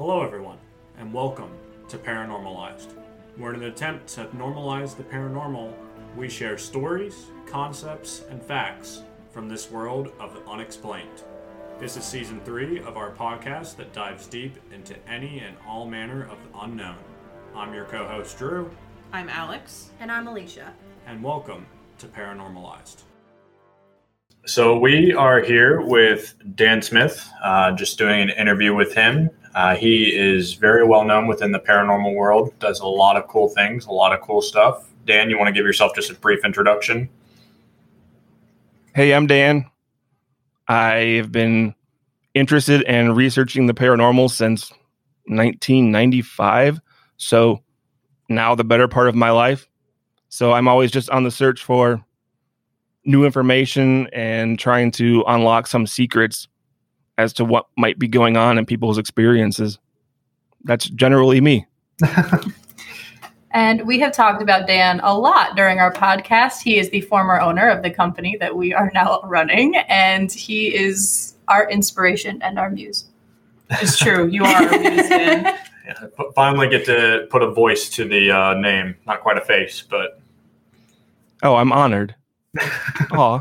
Hello, everyone, and welcome to Paranormalized. Where, in an attempt to normalize the paranormal, we share stories, concepts, and facts from this world of the unexplained. This is season three of our podcast that dives deep into any and all manner of the unknown. I'm your co host, Drew, I'm Alex. And I'm Alicia. and welcome to Paranormalized. So, we are here with Dan Smith, uh, just doing an interview with him. Uh, he is very well known within the paranormal world, does a lot of cool things, a lot of cool stuff. Dan, you want to give yourself just a brief introduction? Hey, I'm Dan. I've been interested in researching the paranormal since 1995. So now the better part of my life. So I'm always just on the search for new information and trying to unlock some secrets as to what might be going on in people's experiences. That's generally me. And we have talked about Dan a lot during our podcast. He is the former owner of the company that we are now running, and he is our inspiration and our muse. It's true. You are our muse, Dan. Yeah, finally get to put a voice to the uh, name. Not quite a face, but Oh, I'm honored. Aw.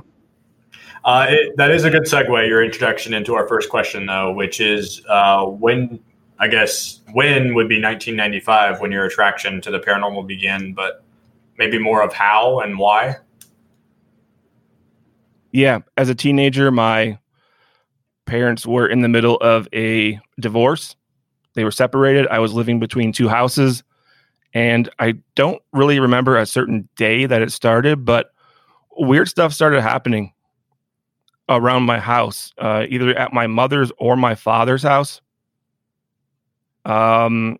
Uh, it, that is a good segue. Your introduction into our first question, though, which is uh, when I guess when would be 1995 when your attraction to the paranormal began, but maybe more of how and why. Yeah, as a teenager, my parents were in the middle of a divorce. They were separated. I was living between two houses, and I don't really remember a certain day that it started, but weird stuff started happening around my house, uh, either at my mother's or my father's house. Um,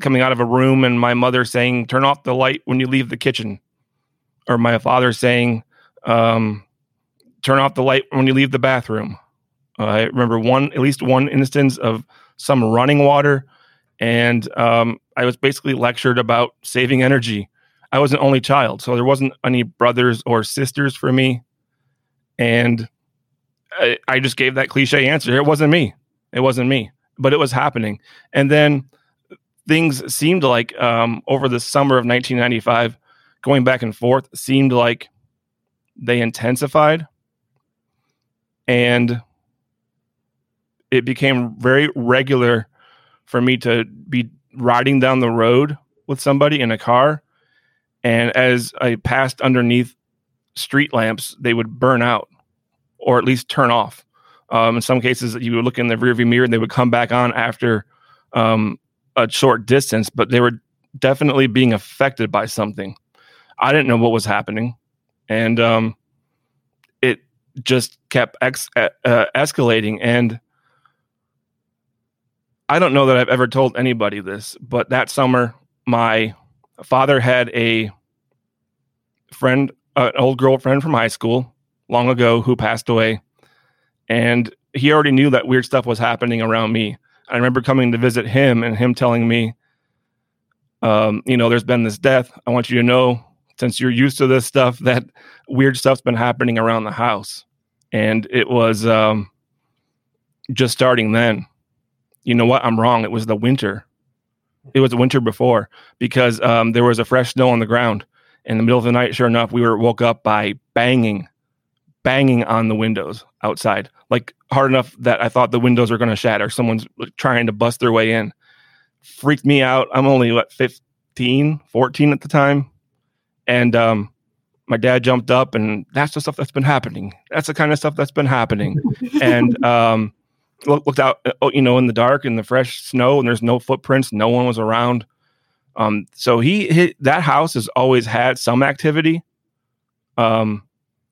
coming out of a room, and my mother saying, "Turn off the light when you leave the kitchen," or my father saying, um, turn off the light when you leave the bathroom. Uh, I remember one, at least one instance of some running water, and um, I was basically lectured about saving energy. I was an only child, so there wasn't any brothers or sisters for me, and I, I just gave that cliche answer. It wasn't me. It wasn't me, but it was happening. And then things seemed like um, over the summer of 1995, going back and forth, seemed like they intensified and it became very regular for me to be riding down the road with somebody in a car and as i passed underneath street lamps they would burn out or at least turn off. Um, in some cases you would look in the rearview mirror and they would come back on after um, a short distance but they were definitely being affected by something. I didn't know what was happening and um, it just kept ex- uh, escalating and i don't know that i've ever told anybody this but that summer my father had a friend uh, an old girlfriend from high school long ago who passed away. And he already knew that weird stuff was happening around me. I remember coming to visit him and him telling me um, you know there's been this death. I want you to know since you're used to this stuff that weird stuff's been happening around the house. And it was um, just starting then. You know what? I'm wrong. It was the winter. It was the winter before because um, there was a fresh snow on the ground. In the middle of the night sure enough we were woke up by banging banging on the windows outside like hard enough that i thought the windows were going to shatter. Someone's trying to bust their way in. Freaked me out. I'm only what 15 14 at the time. And um, my dad jumped up and that's the stuff that's been happening. That's the kind of stuff that's been happening. And um, look, looked out uh, you know in the dark in the fresh snow and there's no footprints. No one was around. Um, so he, he that house has always had some activity. Um,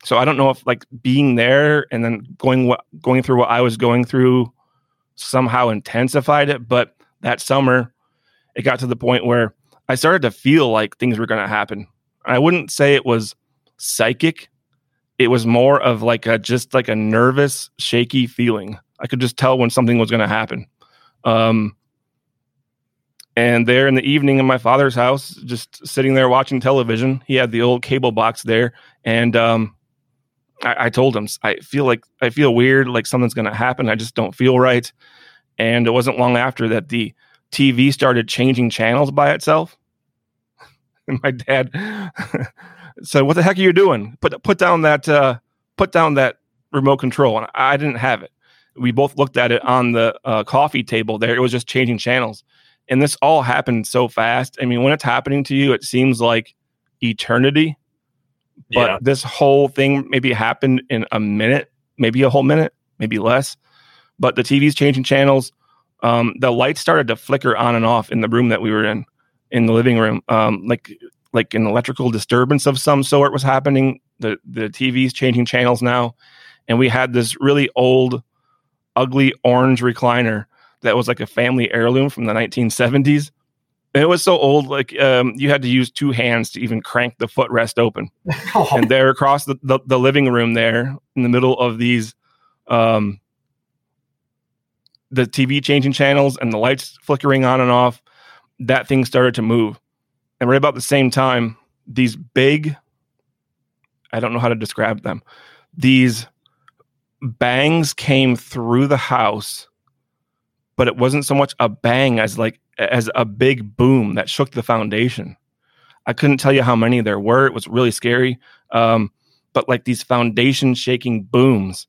so i don't know if like being there and then going what going through what i was going through somehow intensified it but that summer it got to the point where i started to feel like things were going to happen I wouldn't say it was psychic. It was more of like a just like a nervous, shaky feeling. I could just tell when something was going to happen. Um, and there in the evening in my father's house, just sitting there watching television, he had the old cable box there, and um, I, I told him I feel like I feel weird, like something's going to happen. I just don't feel right. And it wasn't long after that the TV started changing channels by itself. And my dad said, "What the heck are you doing? Put put down that uh, put down that remote control." And I didn't have it. We both looked at it on the uh, coffee table there. It was just changing channels, and this all happened so fast. I mean, when it's happening to you, it seems like eternity. But Yeah. this whole thing maybe happened in a minute, maybe a whole minute, maybe less. But the TV's changing channels. Um, the lights started to flicker on and off in the room that we were in, in the living room. Um, like like an electrical disturbance of some sort was happening. The the TV's changing channels now, and we had this really old, ugly orange recliner that was like a family heirloom from the 1970s. And it was so old, like um, you had to use two hands to even crank the footrest open. Oh, and there across the, the, the living room there in the middle of these um the tv changing channels and the lights flickering on and off that thing started to move. And right about the same time these big i don't know how to describe them these bangs came through the house but it wasn't so much a bang as like as a big boom that shook the foundation. I couldn't tell you how many there were. It was really scary. Um, but like these foundation shaking booms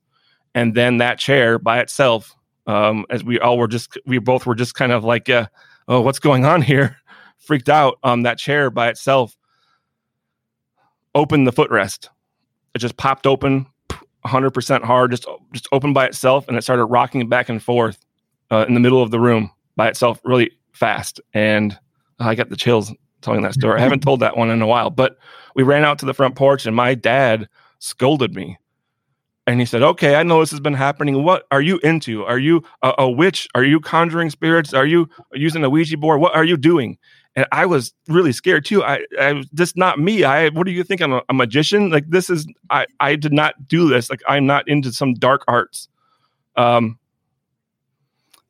and then that chair by itself um, as we all were just we both were just kind of like uh, oh what's going on here? Freaked out. Um, that chair by itself opened the footrest. It just popped open 100% hard just just opened by itself and it started rocking back and forth uh, in the middle of the room by itself really fast. And i got the chills telling that story. I haven't told that one in a while but we ran out to the front porch and my dad scolded me. And he said okay i know this has been happening. What are you into? Are you a, a witch? Are you conjuring spirits? Are you using a ouija board? What are you doing? And i was really scared too. I i just not me. I what do you think? I'm a, a magician? Like this is i i did not do this. Like i'm not into some dark arts. Um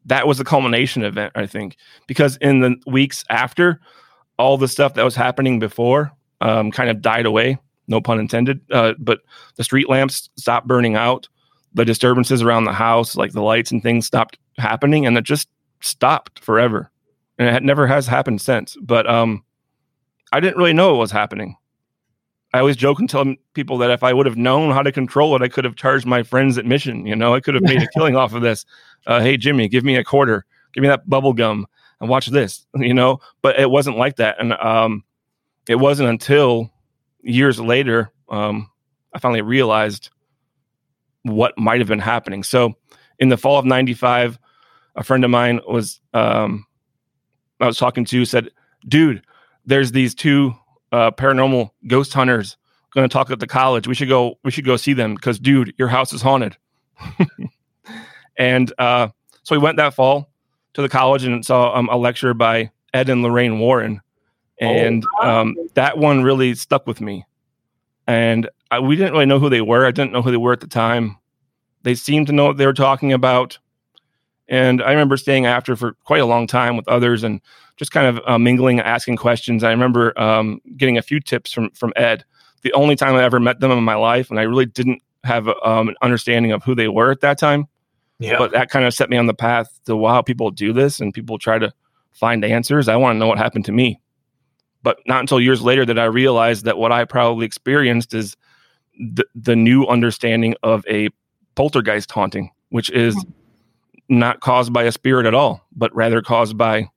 that was the culmination event i think because in the weeks after all the stuff that was happening before um, kind of died away no pun intended uh, but the street lamps stopped burning out the disturbances around the house like the lights and things stopped happening and it just stopped forever. And it had, never has happened since but um i didn't really know what was happening. I always joke and tell people that if i would have known how to control it i could have charged my friends admission you know? I could have made a killing off of this uh, hey jimmy give me a quarter. Give me that bubble gum and watch this you know? But it wasn't like that. And um it wasn't until years later um i finally realized what might have been happening. So in the fall of 95 a friend of mine was um i was talking to said dude there's these two uh paranormal ghost hunters going to talk at the college. We should go we should go see them because dude your house is haunted and uh so we went that fall to the college and saw um, a lecture by ed and lorraine warren. And um, that one really stuck with me. And I, we didn't really know who they were. I didn't know who they were at the time. They seemed to know what they were talking about. And i remember staying after for quite a long time with others and just kind of uh, mingling asking questions. I remember um, getting a few tips from from ed. The only time i ever met them in my life and i really didn't have um, an understanding of who they were at that time yeah. but that kind of set me on the path to wow people do this and people try to find answers. I want to know what happened to me. But not until years later did i realize that what i probably experienced is the, the new understanding of a poltergeist haunting which is not caused by a spirit at all but rather caused by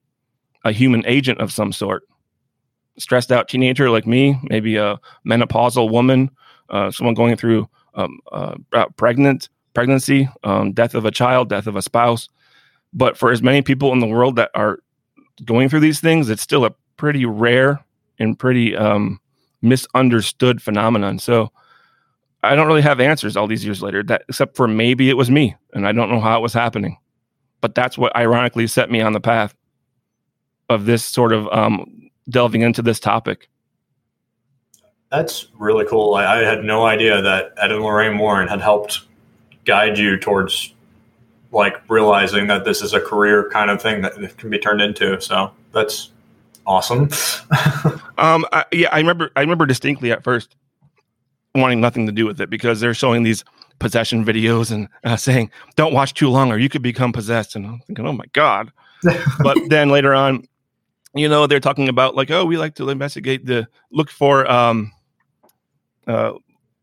a human agent of some sort. Stressed out teenager like me maybe a menopausal woman uh, someone going through um, uh, pregnant pregnancy, um, death of a child, death of a spouse. But for as many people in the world that are going through these things, it's still a pretty rare and pretty um, misunderstood phenomenon. So I don't really have answers all these years later, that except for maybe it was me, and I don't know how it was happening. But that's what ironically set me on the path of this sort of um, delving into this topic. That's really cool. I, I had no idea that Ed and Lorraine Warren had helped guide you towards like realizing that this is a career kind of thing that can be turned into. So that's awesome. Um, I, yeah, I remember. I remember distinctly at first wanting nothing to do with it because they're showing these possession videos and uh, saying, "Don't watch too long, or you could become possessed." And I'm thinking, "Oh my god!" but then later on, you know, they're talking about like, "Oh, we like to investigate the look for um, uh,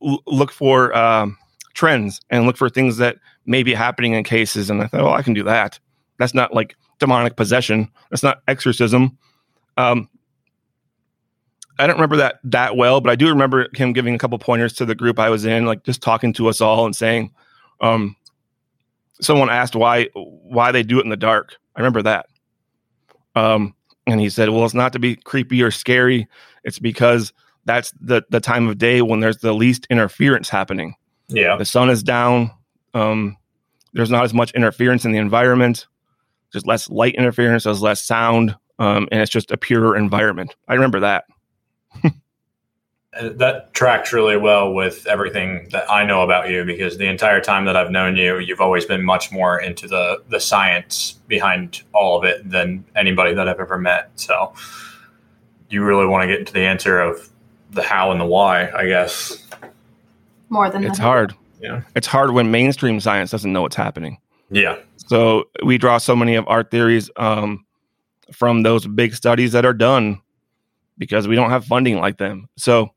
l- look for um, trends and look for things that may be happening in cases." And I thought, "Oh, I can do that." That's not like demonic possession. That's not exorcism. Um, I don't remember that that well, but I do remember him giving a couple pointers to the group I was in, like just talking to us all and saying, um, someone asked why why they do it in the dark. I remember that. Um, and he said, "Well, it's not to be creepy or scary. It's because that's the the time of day when there's the least interference happening. Yeah. The sun is down. Um, there's not as much interference in the environment. There's less light interference. There's less sound, um, and it's just a purer environment. I remember that. Uh, that tracks really well with everything that I know about you because the entire time that I've known you, you've always been much more into the the science behind all of it than anybody that I've ever met. So you really want to get into the answer of the how and the why, I guess. More than that. It's the- hard. Yeah. It's hard when mainstream science doesn't know what's happening. Yeah. So we draw so many of our theories um, from those big studies that are done because we don't have funding like them. So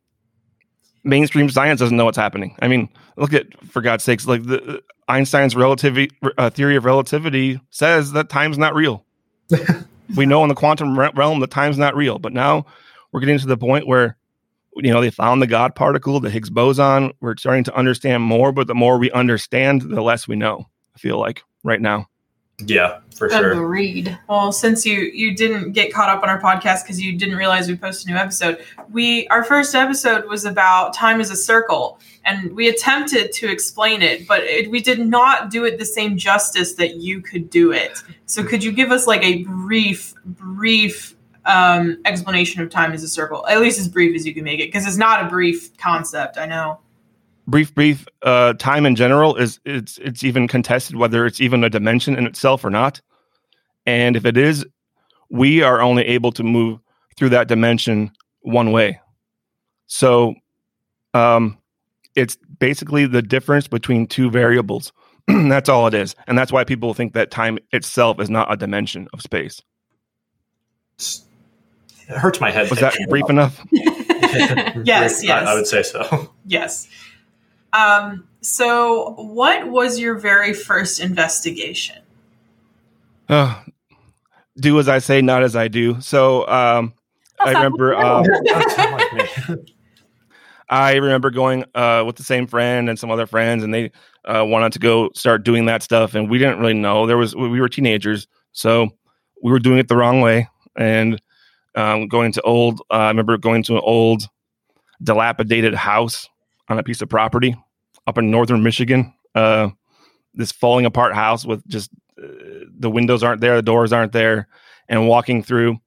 mainstream science doesn't know what's happening. I mean, look at for God's sakes, like the Einstein's relativity uh, theory of relativity says that time's not real. we know in the quantum realm that time's not real, but now we're getting to the point where you know they found the God particle, the Higgs boson. We're starting to understand more, but the more we understand, the less we know. I feel like right now. Yeah, for sure. Agreed. Well, since you you didn't get caught up on our podcast because you didn't realize we posted a new episode, we our first episode was about time as a circle, and we attempted to explain it, but it, we did not do it the same justice that you could do it. So, could you give us like a brief, brief um, explanation of time as a circle, at least as brief as you can make it, because it's not a brief concept. I know. brief brief uh time in general is it's it's even contested whether it's even a dimension in itself or not. And if it is we are only able to move through that dimension one way. So um it's basically the difference between two variables. That's all it is. And that's why people think that time itself is not a dimension of space It hurts my head. was that brief enough Yes, I- yes. I, would say so. Yes. Um, so, what was your very first investigation? uh, do as i say not as i do so um i remember um, That's not like me. I remember going uh, with the same friend and some other friends, and they uh, wanted to go start doing that stuff, and we didn't really know. There was we were teenagers, so we were doing it the wrong way, and um, going to old. Uh, I remember going to an old, dilapidated house on a piece of property up in northern Michigan. Uh, this falling apart house with just uh, the windows aren't there, the doors aren't there, and walking through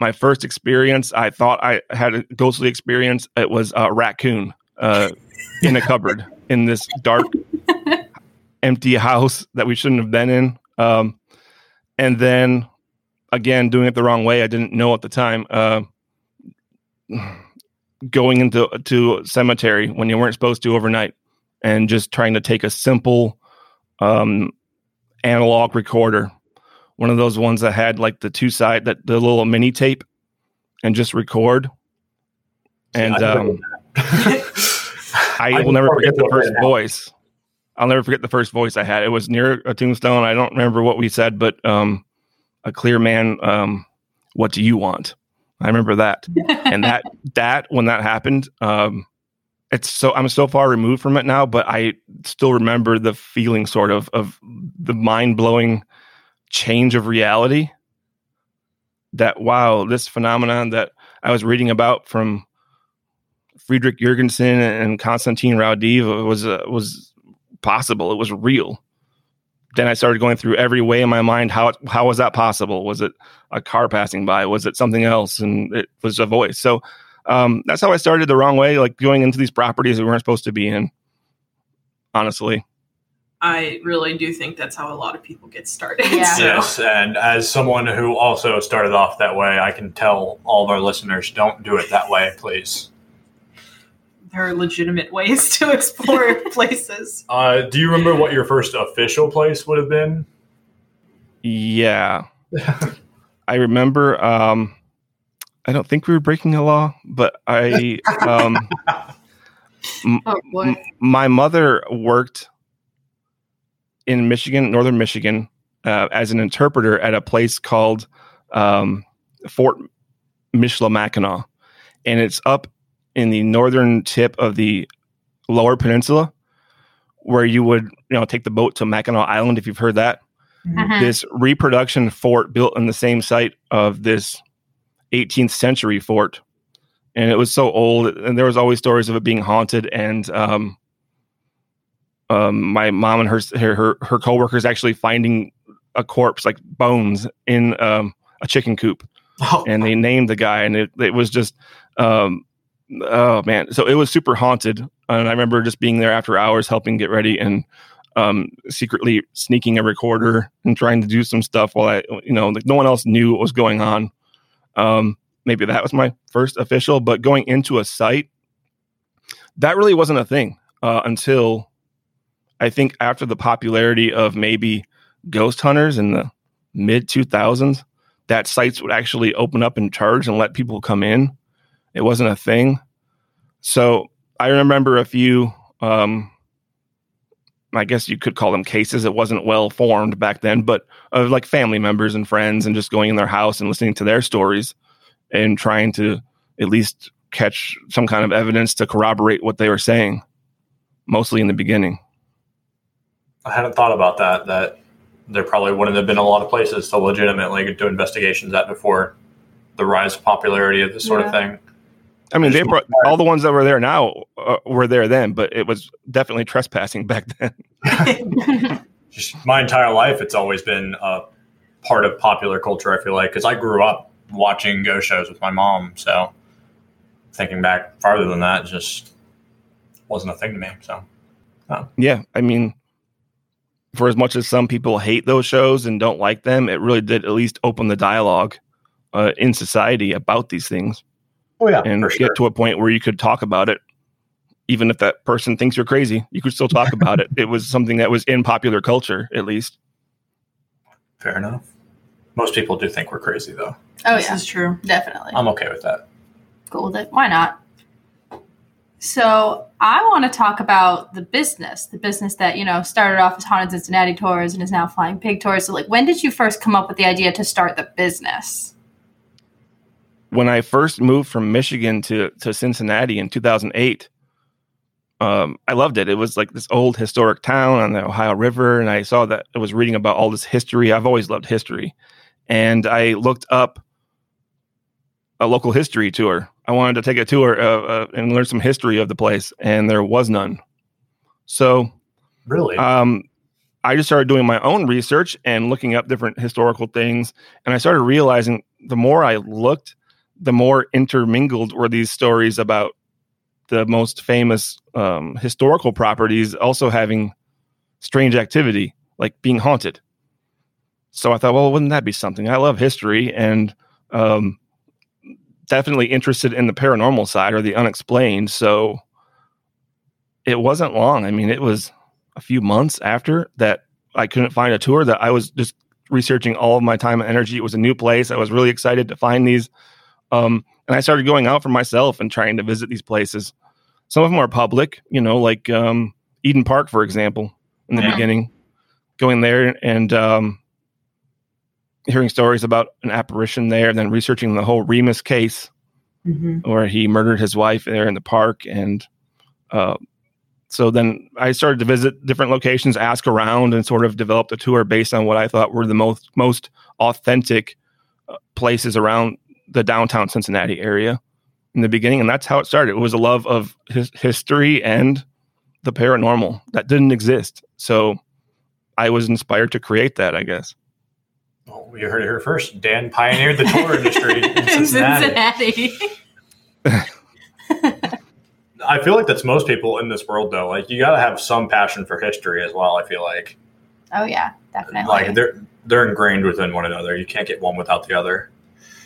my first experience, I thought I had a ghostly experience. It was a raccoon uh, in a cupboard in this dark, empty house that we shouldn't have been in. Um, and then again, doing it the wrong way. I didn't know at the time. Uh, going into to a cemetery when you weren't supposed to overnight, and just trying to take a simple um, analog recorder one of those ones that had like the two side that the little mini tape and just record. And I um, I, I will never forget the first now. voice. I'll never forget the first voice I had. It was near a tombstone. I don't remember what we said, but um, a clear man. Um, what do you want? I remember that, and that that when that happened, um, it's so I'm so far removed from it now, but I still remember the feeling, sort of, of the mind blowing change of reality. That wow, this phenomenon that I was reading about from Friedrich Jürgenson and Konstantin Raudive was uh, was possible. It was real. Then I started going through every way in my mind. How how was that possible? Was it a car passing by? Was it something else? And it was a voice. So um, that's how I started the wrong way, like going into these properties we weren't supposed to be in. Honestly, I really do think that's how a lot of people get started. Yeah. So- Yes, and as someone who also started off that way, I can tell all of our listeners don't do it that way, please. There are legitimate ways to explore places. Uh, do you remember what your first official place would have been? Yeah. I remember um I don't think we were breaking a law, but I um Oh boy. m- my mother worked in Michigan, northern Michigan, uh, as an interpreter at a place called um, Fort Michilimackinac, and it's up in the northern tip of the Lower Peninsula, where you would you know take the boat to Mackinac Island if you've heard that. Mhm. This reproduction fort built in the same site of this 18th century fort and it was so old and there was always stories of it being haunted and um, um, my mom and her her her, her coworkers actually finding a corpse like bones in um, a chicken coop Oh, and they named the guy and it, it was just um, oh man so it was super haunted and i remember just being there after hours helping get ready and um, secretly sneaking a recorder and trying to do some stuff while i you know like no one else knew what was going on um, maybe that was my first official but going into a site that really wasn't a thing uh, until i think after the popularity of maybe ghost hunters in the mid 2000s that sites would actually open up and charge and let people come in. It wasn't a thing. So I remember a few, um, I guess you could call them cases. It wasn't well formed back then, but of like family members and friends and just going in their house and listening to their stories and trying to at least catch some kind of evidence to corroborate what they were saying, mostly in the beginning. I hadn't thought about that. That there probably wouldn't have been a lot of places to legitimately do investigations at before the rise of popularity of this sort of thing. I mean, they Just- brought all the ones that were there now uh, were there then, but it was definitely trespassing back then. Just my entire life, it's always been a part of popular culture. I feel like because I grew up watching ghost shows with my mom, so thinking back farther than that just wasn't a thing to me. So Yeah, I mean, for as much as some people hate those shows and don't like them, it really did at least open the dialogue uh, in society about these things oh yeah, and for sure. get to a point where you could talk about it. Even if that person thinks you're crazy, you could still talk about it. It was something that was in popular culture, at least. Fair enough. Most people do think we're crazy, though. Oh this yeah, is true. definitely. I'm okay with that. Cool with it. Why not? So I want to talk about the business, the business that you know started off as Haunted Cincinnati Tours and is now Flying Pig Tours. So, like, when did you first come up with the idea to start the business? When I first moved from Michigan to to Cincinnati in 2008, um, I loved it. It was like this old historic town on the Ohio River, and I saw that I was reading about all this history. I've always loved history, and I looked up a local history tour. I wanted to take a tour uh, uh, and learn some history of the place, and there was none. So Really? um, I just started doing my own research and looking up different historical things. And I started realizing the more I looked, the more intermingled were these stories about the most famous um, historical properties also having strange activity, like being haunted. So I thought, well, wouldn't that be something? I love history and um, definitely interested in the paranormal side or the unexplained. So it wasn't long. I mean, it was a few months after that I couldn't find a tour that I was just researching all of my time and energy. It was a new place. I was really excited to find these. Um, and I started going out for myself and trying to visit these places. Some of them are public, you know, like um, Eden Park, for example, in the Yeah. beginning, going there and um, hearing stories about an apparition there, and then researching the whole Remus case where he murdered his wife there in the park and uh, so then i started to visit different locations ask around and sort of developed a tour based on what i thought were the most most authentic uh, places around the downtown cincinnati area in the beginning and that's how it started it was a love of his history and the paranormal that didn't exist so i was inspired to create that i guess Oh, you heard it here first. Dan pioneered the tour industry in In Cincinnati. Cincinnati. I feel like that's most people in this world, though. Like, you got to have some passion for history as well. I feel like, oh yeah, definitely. like they're they're ingrained within one another. You can't get one without the other.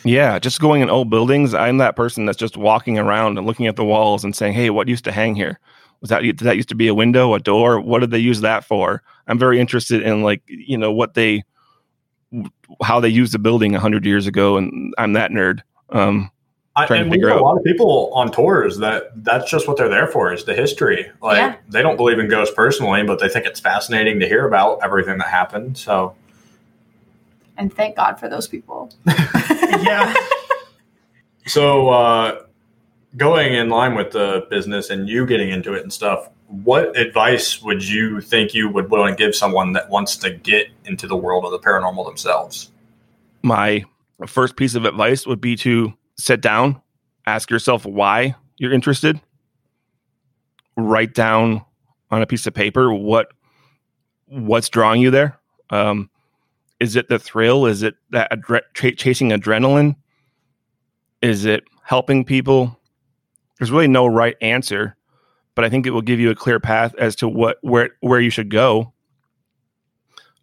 Yeah, just going in old buildings. I'm that person that's just walking around and looking at the walls and saying, "Hey, what used to hang here? Was that did that used to be a window, a door? What did they use that for?" I'm very interested in like you know what they how they used the building hundred years ago, and I'm that nerd. Um, I, trying to and we figure know a lot of people on tours that that's just what they're there for is the history. Like Yeah. they don't believe in ghosts personally, but they think it's fascinating to hear about everything that happened. So And thank God for those people. yeah. So, uh, going in line with the business and you getting into it and stuff, what advice would you think you would want to give someone that wants to get into the world of the paranormal themselves? my first piece of advice would be to sit down, ask yourself why you're interested, write down on a piece of paper what what's drawing you there. Um, is it the thrill? Is it that adre- tra- chasing adrenaline? Is it helping people? There's really no right answer, but I think it will give you a clear path as to what where where you should go.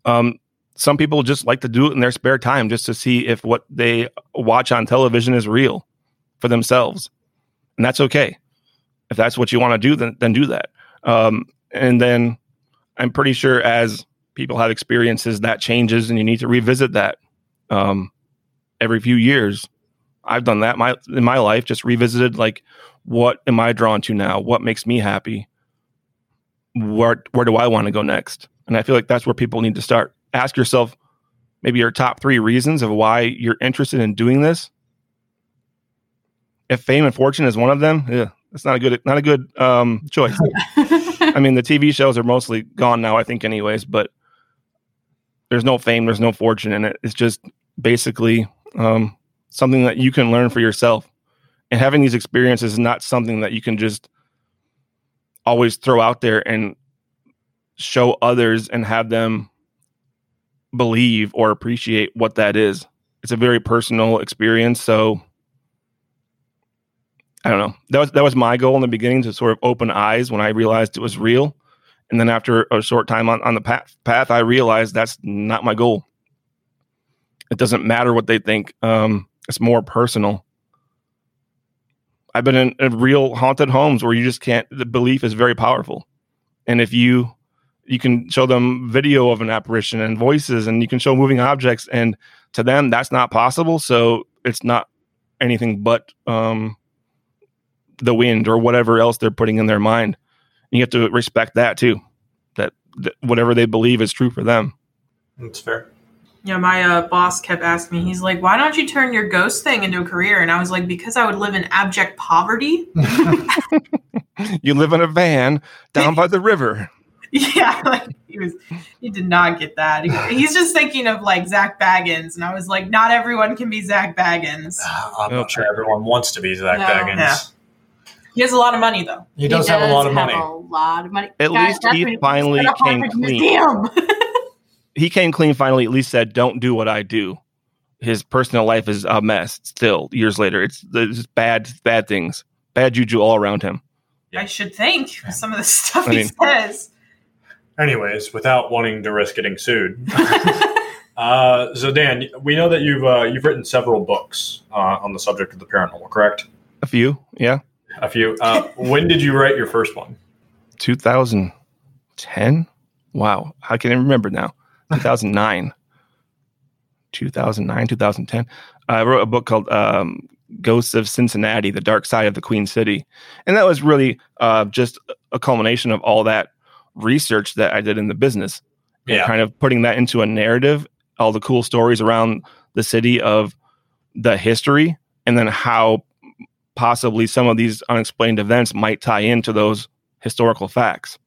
Um, some people just like to do it in their spare time just to see if what they watch on television is real for themselves. And that's okay. If that's what you want to do, then, then do that. Um, and then I'm pretty sure as people have experiences, that changes and you need to revisit that um, every few years. I've done that my in my life, just revisited like what am I drawn to now? What makes me happy? Where where do I want to go next? And I feel like that's where people need to start ask yourself maybe your top three reasons of why you're interested in doing this. If fame and fortune is one of them, yeah, that's not a good not a good um, choice. I mean, the TV shows are mostly gone now, I think, anyways. But there's no fame, there's no fortune in it. It's just basically um, something that you can learn for yourself. And having these experiences is not something that you can just always throw out there and show others and have them believe or appreciate what that is. It's a very personal experience. So I don't know. That was that was my goal in the beginning to sort of open eyes when I realized it was real. And then after a short time on, on the path, path, I realized that's not my goal. It doesn't matter what they think. Um, it's more personal. I've been in, in real haunted homes where you just can't. The belief is very powerful, and if you you can show them video of an apparition and voices and you can show moving objects and to them that's not possible so it's not anything but um, the wind or whatever else they're putting in their mind you have to respect that too that, that whatever they believe is true for them That's fair. Yeah, my uh, boss kept asking me, he's like, why don't you turn your ghost thing into a career? And I was like, because I would live in abject poverty. you live in a van down by the river Yeah, like he was, he did not get that. He- he's just thinking of like Zak Bagans. And I was like, not everyone can be Zak Bagans. I'm Oh, not sure everyone wants to be Zak No. Bagans. Yeah. He has a lot of money though. He, does have a lot of money. A lot of money. At Guys, least he finally came clean. he came clean finally at least said don't do what i do his personal life is a mess still years later it's there's bad bad things bad juju all around him I should think some of the stuff I he says. Anyways, without wanting to risk getting sued. uh, so Dan, we know that you've uh, you've written several books uh, on the subject of the paranormal, correct? a few yeah A few. Uh, when did you write your first one? 2010 wow i can I remember now 2009 2009 2010 i wrote a book called um, ghosts of cincinnati the dark side of the queen city and that was really uh, just a culmination of all that research that i did in the business and Yeah. kind of putting that into a narrative all the cool stories around the city of the history and then how possibly some of these unexplained events might tie into those historical facts.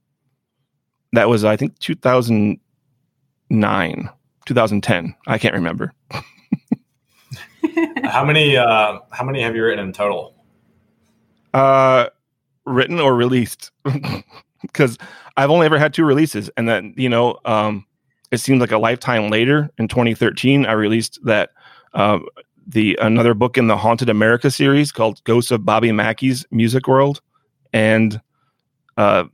That was i think 2009 2010 i can't remember. How many uh, how many have you written in total? uh written or released? Because i've only ever had two releases and then you know um it seemed like a lifetime later in 2013 i released that uh, the another book in the haunted america series called ghosts of bobby mackey's music world. And uh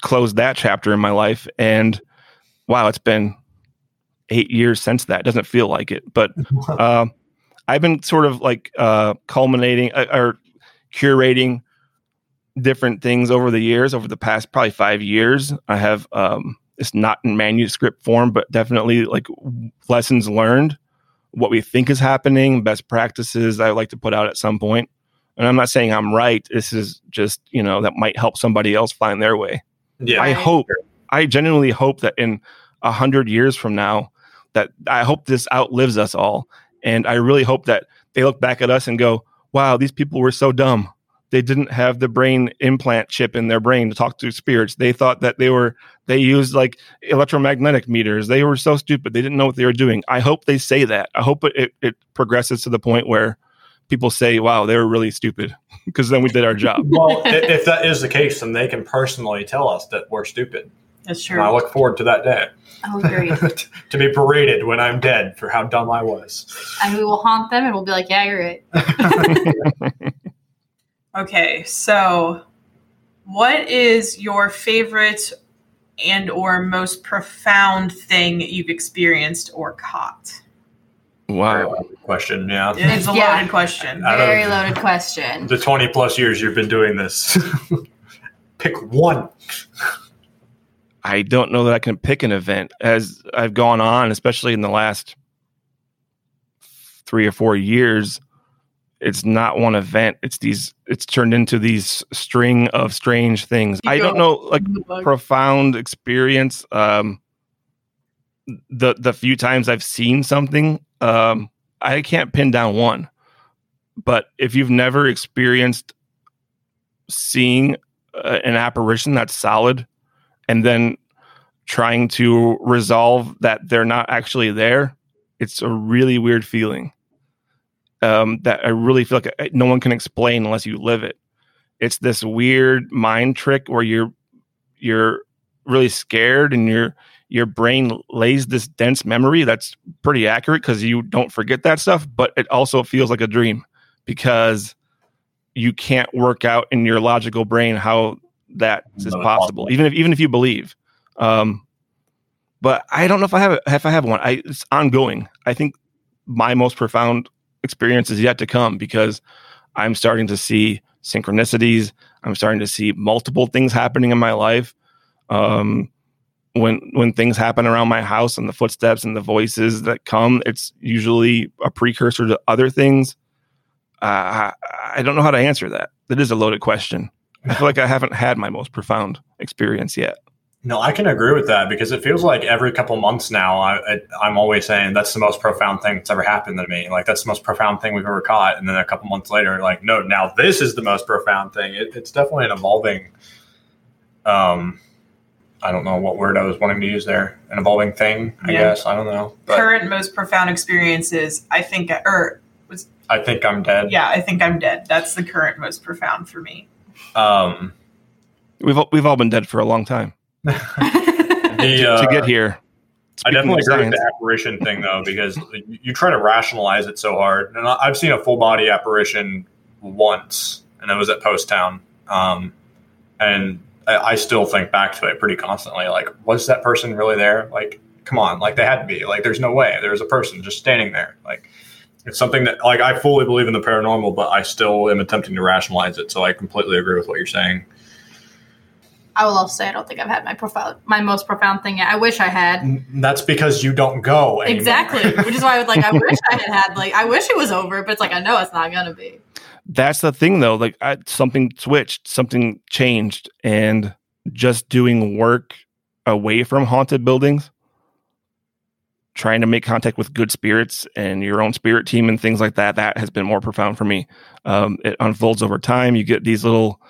closed that chapter in my life. And wow it's been eight years since that. Doesn't feel like it. But um I've been sort of like uh, culminating uh, or curating different things over the years, over the past probably five years. I have um, it's not in manuscript form, but definitely like lessons learned, what we think is happening, best practices I would like to put out at some point. And I'm not saying I'm right. This is just, you know, that might help somebody else find their way. Yeah. I hope, I genuinely hope that in a hundred years from now, that I hope this outlives us all. And I really hope that they look back at us and go, wow, these people were so dumb. They didn't have the brain implant chip in their brain to talk to spirits. They thought that they were, they used like electromagnetic meters. They were so stupid. They didn't know what they were doing. I hope they say that. I hope it, it, it progresses to the point where people say, wow, they were really stupid because then we did our job. well, if that is the case, then they can personally tell us that we're stupid. That's And I look forward to that day Oh, great. to be paraded when I'm dead for how dumb I was. and we will haunt them and we'll be like, yeah, you're right. Okay, so what is your favorite and or most profound thing you've experienced or caught? Wow. Question, yeah. It's a Yeah. loaded question. I Very loaded question. The 20 plus years you've been doing this, pick one. I don't know that I can pick an event as I've gone on, especially in the last three or four years. It's not one event. It's these. It's turned into these string of strange things. I don't know, like profound experience. Um, the the few times I've seen something, um, I can't pin down one. But if you've never experienced seeing uh, an apparition that's solid, and then trying to resolve that they're not actually there, it's a really weird feeling. Um, that I really feel like no one can explain unless you live it. It's this weird mind trick where you're you're really scared and your your brain lays this dense memory that's pretty accurate because you don't forget that stuff, but it also feels like a dream because you can't work out in your logical brain how that is possible, possible. even if even if you believe. Um, but I don't know if I have if I have one. I it's ongoing. I think my most profound experience is yet to come because I'm starting to see synchronicities. I'm starting to see multiple things happening in my life. Um, when when things happen around my house and the footsteps and the voices that come, it's usually a precursor to other things. Uh, I, I don't know how to answer that. That is a loaded question. I feel like I haven't had my most profound experience yet. No, I can agree with that because it feels like every couple months now, I, I, I'm always saying that's the most profound thing that's ever happened to me. Like that's the most profound thing we've ever caught, and then a couple months later, like no, now this is the most profound thing. It, it's definitely an evolving. Um, I don't know what word I was wanting to use there. An evolving thing, I Yeah. guess. I don't know, but Current most profound experiences, I think, or was I think I'm dead. yeah, I think I'm dead. That's the current most profound for me. Um, We've we've all been dead for a long time the, uh, to get here. I definitely agree with the apparition thing though, because you try to rationalize it so hard. And I've seen a full body apparition once, and it was at Poasttown. Um, and I, I still think back to it pretty constantly. Like, was that person really there? Like, come on, like they had to be. Like, there's no way. There's a person just standing there. Like, it's something that like I fully believe in the paranormal, but I still am attempting to rationalize it. So I completely agree with what you're saying. I will also say I don't think I've had my profound, my most profound thing yet. I wish I had. That's because you don't go anymore. Exactly, which is why I was like, I wish I had had like, I wish it was over, but it's like I know it's not gonna be. that's the thing though. Like I, something switched, something changed, and just doing work away from haunted buildings, trying to make contact with good spirits and your own spirit team and things like that. That has been more profound for me. Um, it unfolds over time. You get these little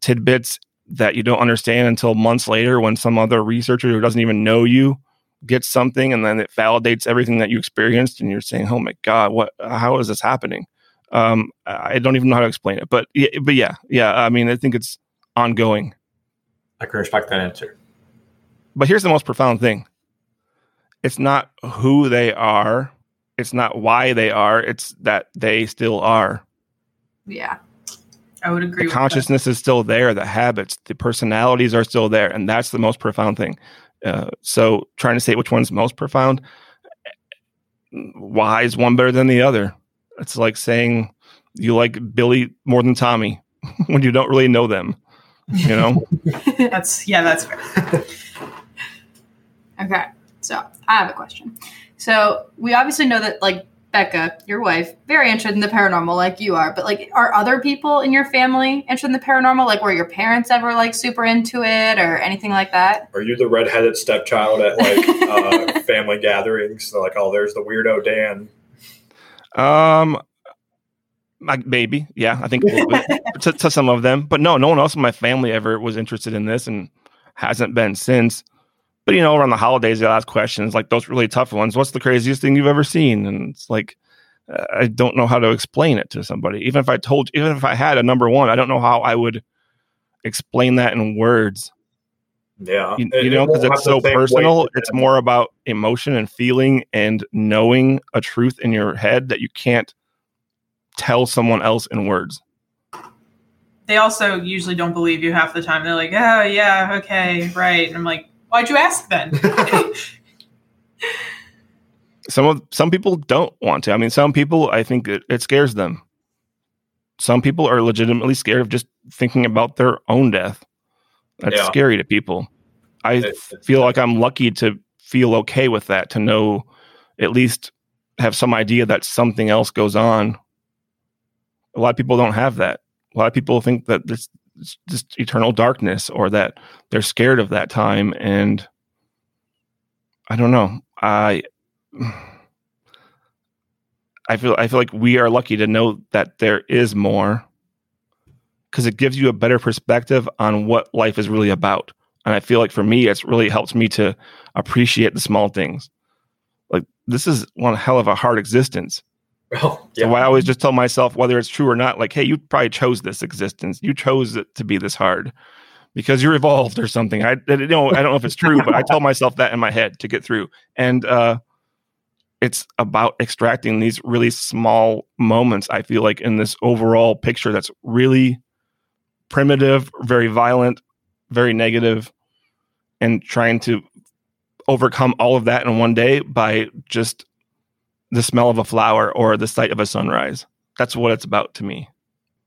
tidbits that you don't understand until months later when some other researcher who doesn't even know you gets something and then it validates everything that you experienced and you're saying oh my god what how is this happening? Um i don't even know how to explain it but yeah, but yeah yeah i mean i think it's ongoing. I can respect that answer. but here's the most profound thing. It's not who they are it's not why they are it's that they still are. Yeah, I would agree. the with consciousness is still there the habits the personalities are still there and that's the most profound thing uh, so trying to say which one's most profound why is one better than the other It's like saying you like Billy more than Tommy when you don't really know them. You know? That's yeah, that's fair. Okay, so I have a question. So we obviously know that like Becca, your wife, very interested in the paranormal, like you are. But like, are other people in your family interested in the paranormal? Like, were your parents ever like super into it or anything like that? Are you the redheaded stepchild at like uh, family gatherings? They're like, oh, there's the weirdo Dan. Um, like maybe, yeah, I think to, to some of them, but no, no one else in my family ever was interested in this and hasn't been since. But you know, around the holidays, they'll ask questions like those really tough ones. What's the craziest thing you've ever seen? And it's like, uh, I don't know how to explain it to somebody. Even if I told, even if I had a number one, I don't know how I would explain that in words. Yeah, You, It- you know, because won't it's so the same weight personal. that It's more about emotion and feeling and knowing a truth in your head that you can't tell someone else in words. They also usually don't believe you half the time. They're like, "Oh yeah, okay, right." And I'm like, "Why'd you ask then?" some of some people don't want to. I mean, some people I think it, it scares them. Some people are legitimately scared of just thinking about their own death. That's Yeah. scary to people. I It- it's feel like I'm lucky to feel okay with that, to know at least have some idea that something else goes on. A lot of people don't have that. A lot of people think that this it's just eternal darkness or that they're scared of that time and I don't know. I I feel I feel like we are lucky to know that there is more because it gives you a better perspective on what life is really about. And I feel like for me, it's really helped me to appreciate the small things. Like this is one hell of a hard existence. Oh, yeah. So I always just tell myself, whether it's true or not, like, hey, you probably chose this existence. You chose it to be this hard because you're evolved or something. I, I don't know. I don't know if it's true, but I tell myself that in my head to get through. And uh, it's about extracting these really small moments. I feel like in this overall picture that's really primitive, very violent, very negative, and trying to overcome all of that in one day by just the smell of a flower or the sight of a sunrise. That's what it's about to me.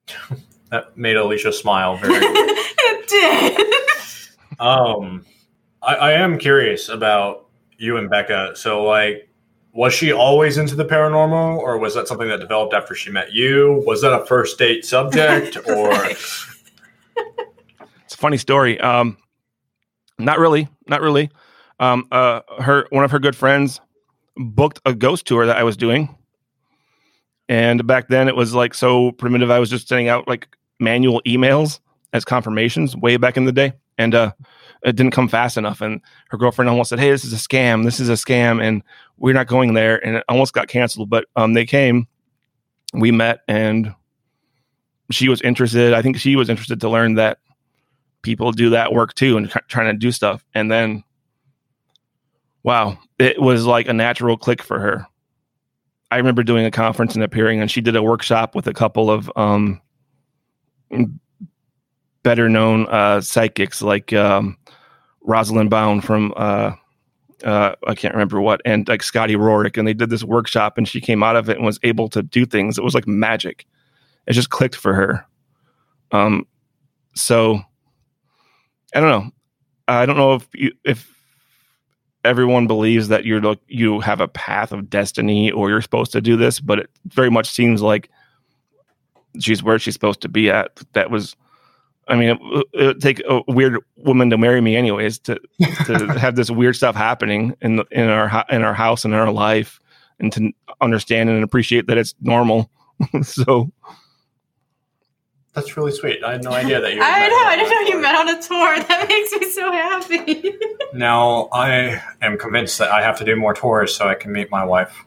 that made Alicia smile very. it did. um, I, I am curious about you and Becca. So, like, was she always into the paranormal, or was that something that developed after she met you? Was that a first date subject, or It's a funny story. Um, not really, not really. Um, uh, her one of her good friends booked a ghost tour that I was doing, and back then it was like so primitive. I was just sending out like manual emails as confirmations way back in the day, and uh, it didn't come fast enough. And her girlfriend almost said, "Hey, this is a scam. This is a scam," and we're not going there. And it almost got canceled, but um, they came. We met, and she was interested. I think she was interested to learn that people do that work too and trying to do stuff. And then, wow, it was like a natural click for her. I remember doing a conference and appearing, and she did a workshop with a couple of um, better known uh, psychics like um, Rosalind Bound from uh, uh, I can't remember what, and like Scotty Rorick, and they did this workshop, and she came out of it and was able to do things. It was like magic. It just clicked for her. Um, so I don't know. I don't know if you, if everyone believes that you're like you have a path of destiny or you're supposed to do this, but it very much seems like she's where she's supposed to be at. That was, I mean, it, it would take a weird woman to marry me, anyways, to to have this weird stuff happening in the, in our in our house and in our life, and to understand and appreciate that it's normal. so that's really sweet. I had no idea that you. I know. I didn't know you met on a tour. That makes me so happy. Now I am convinced that I have to do more tours so I can meet my wife.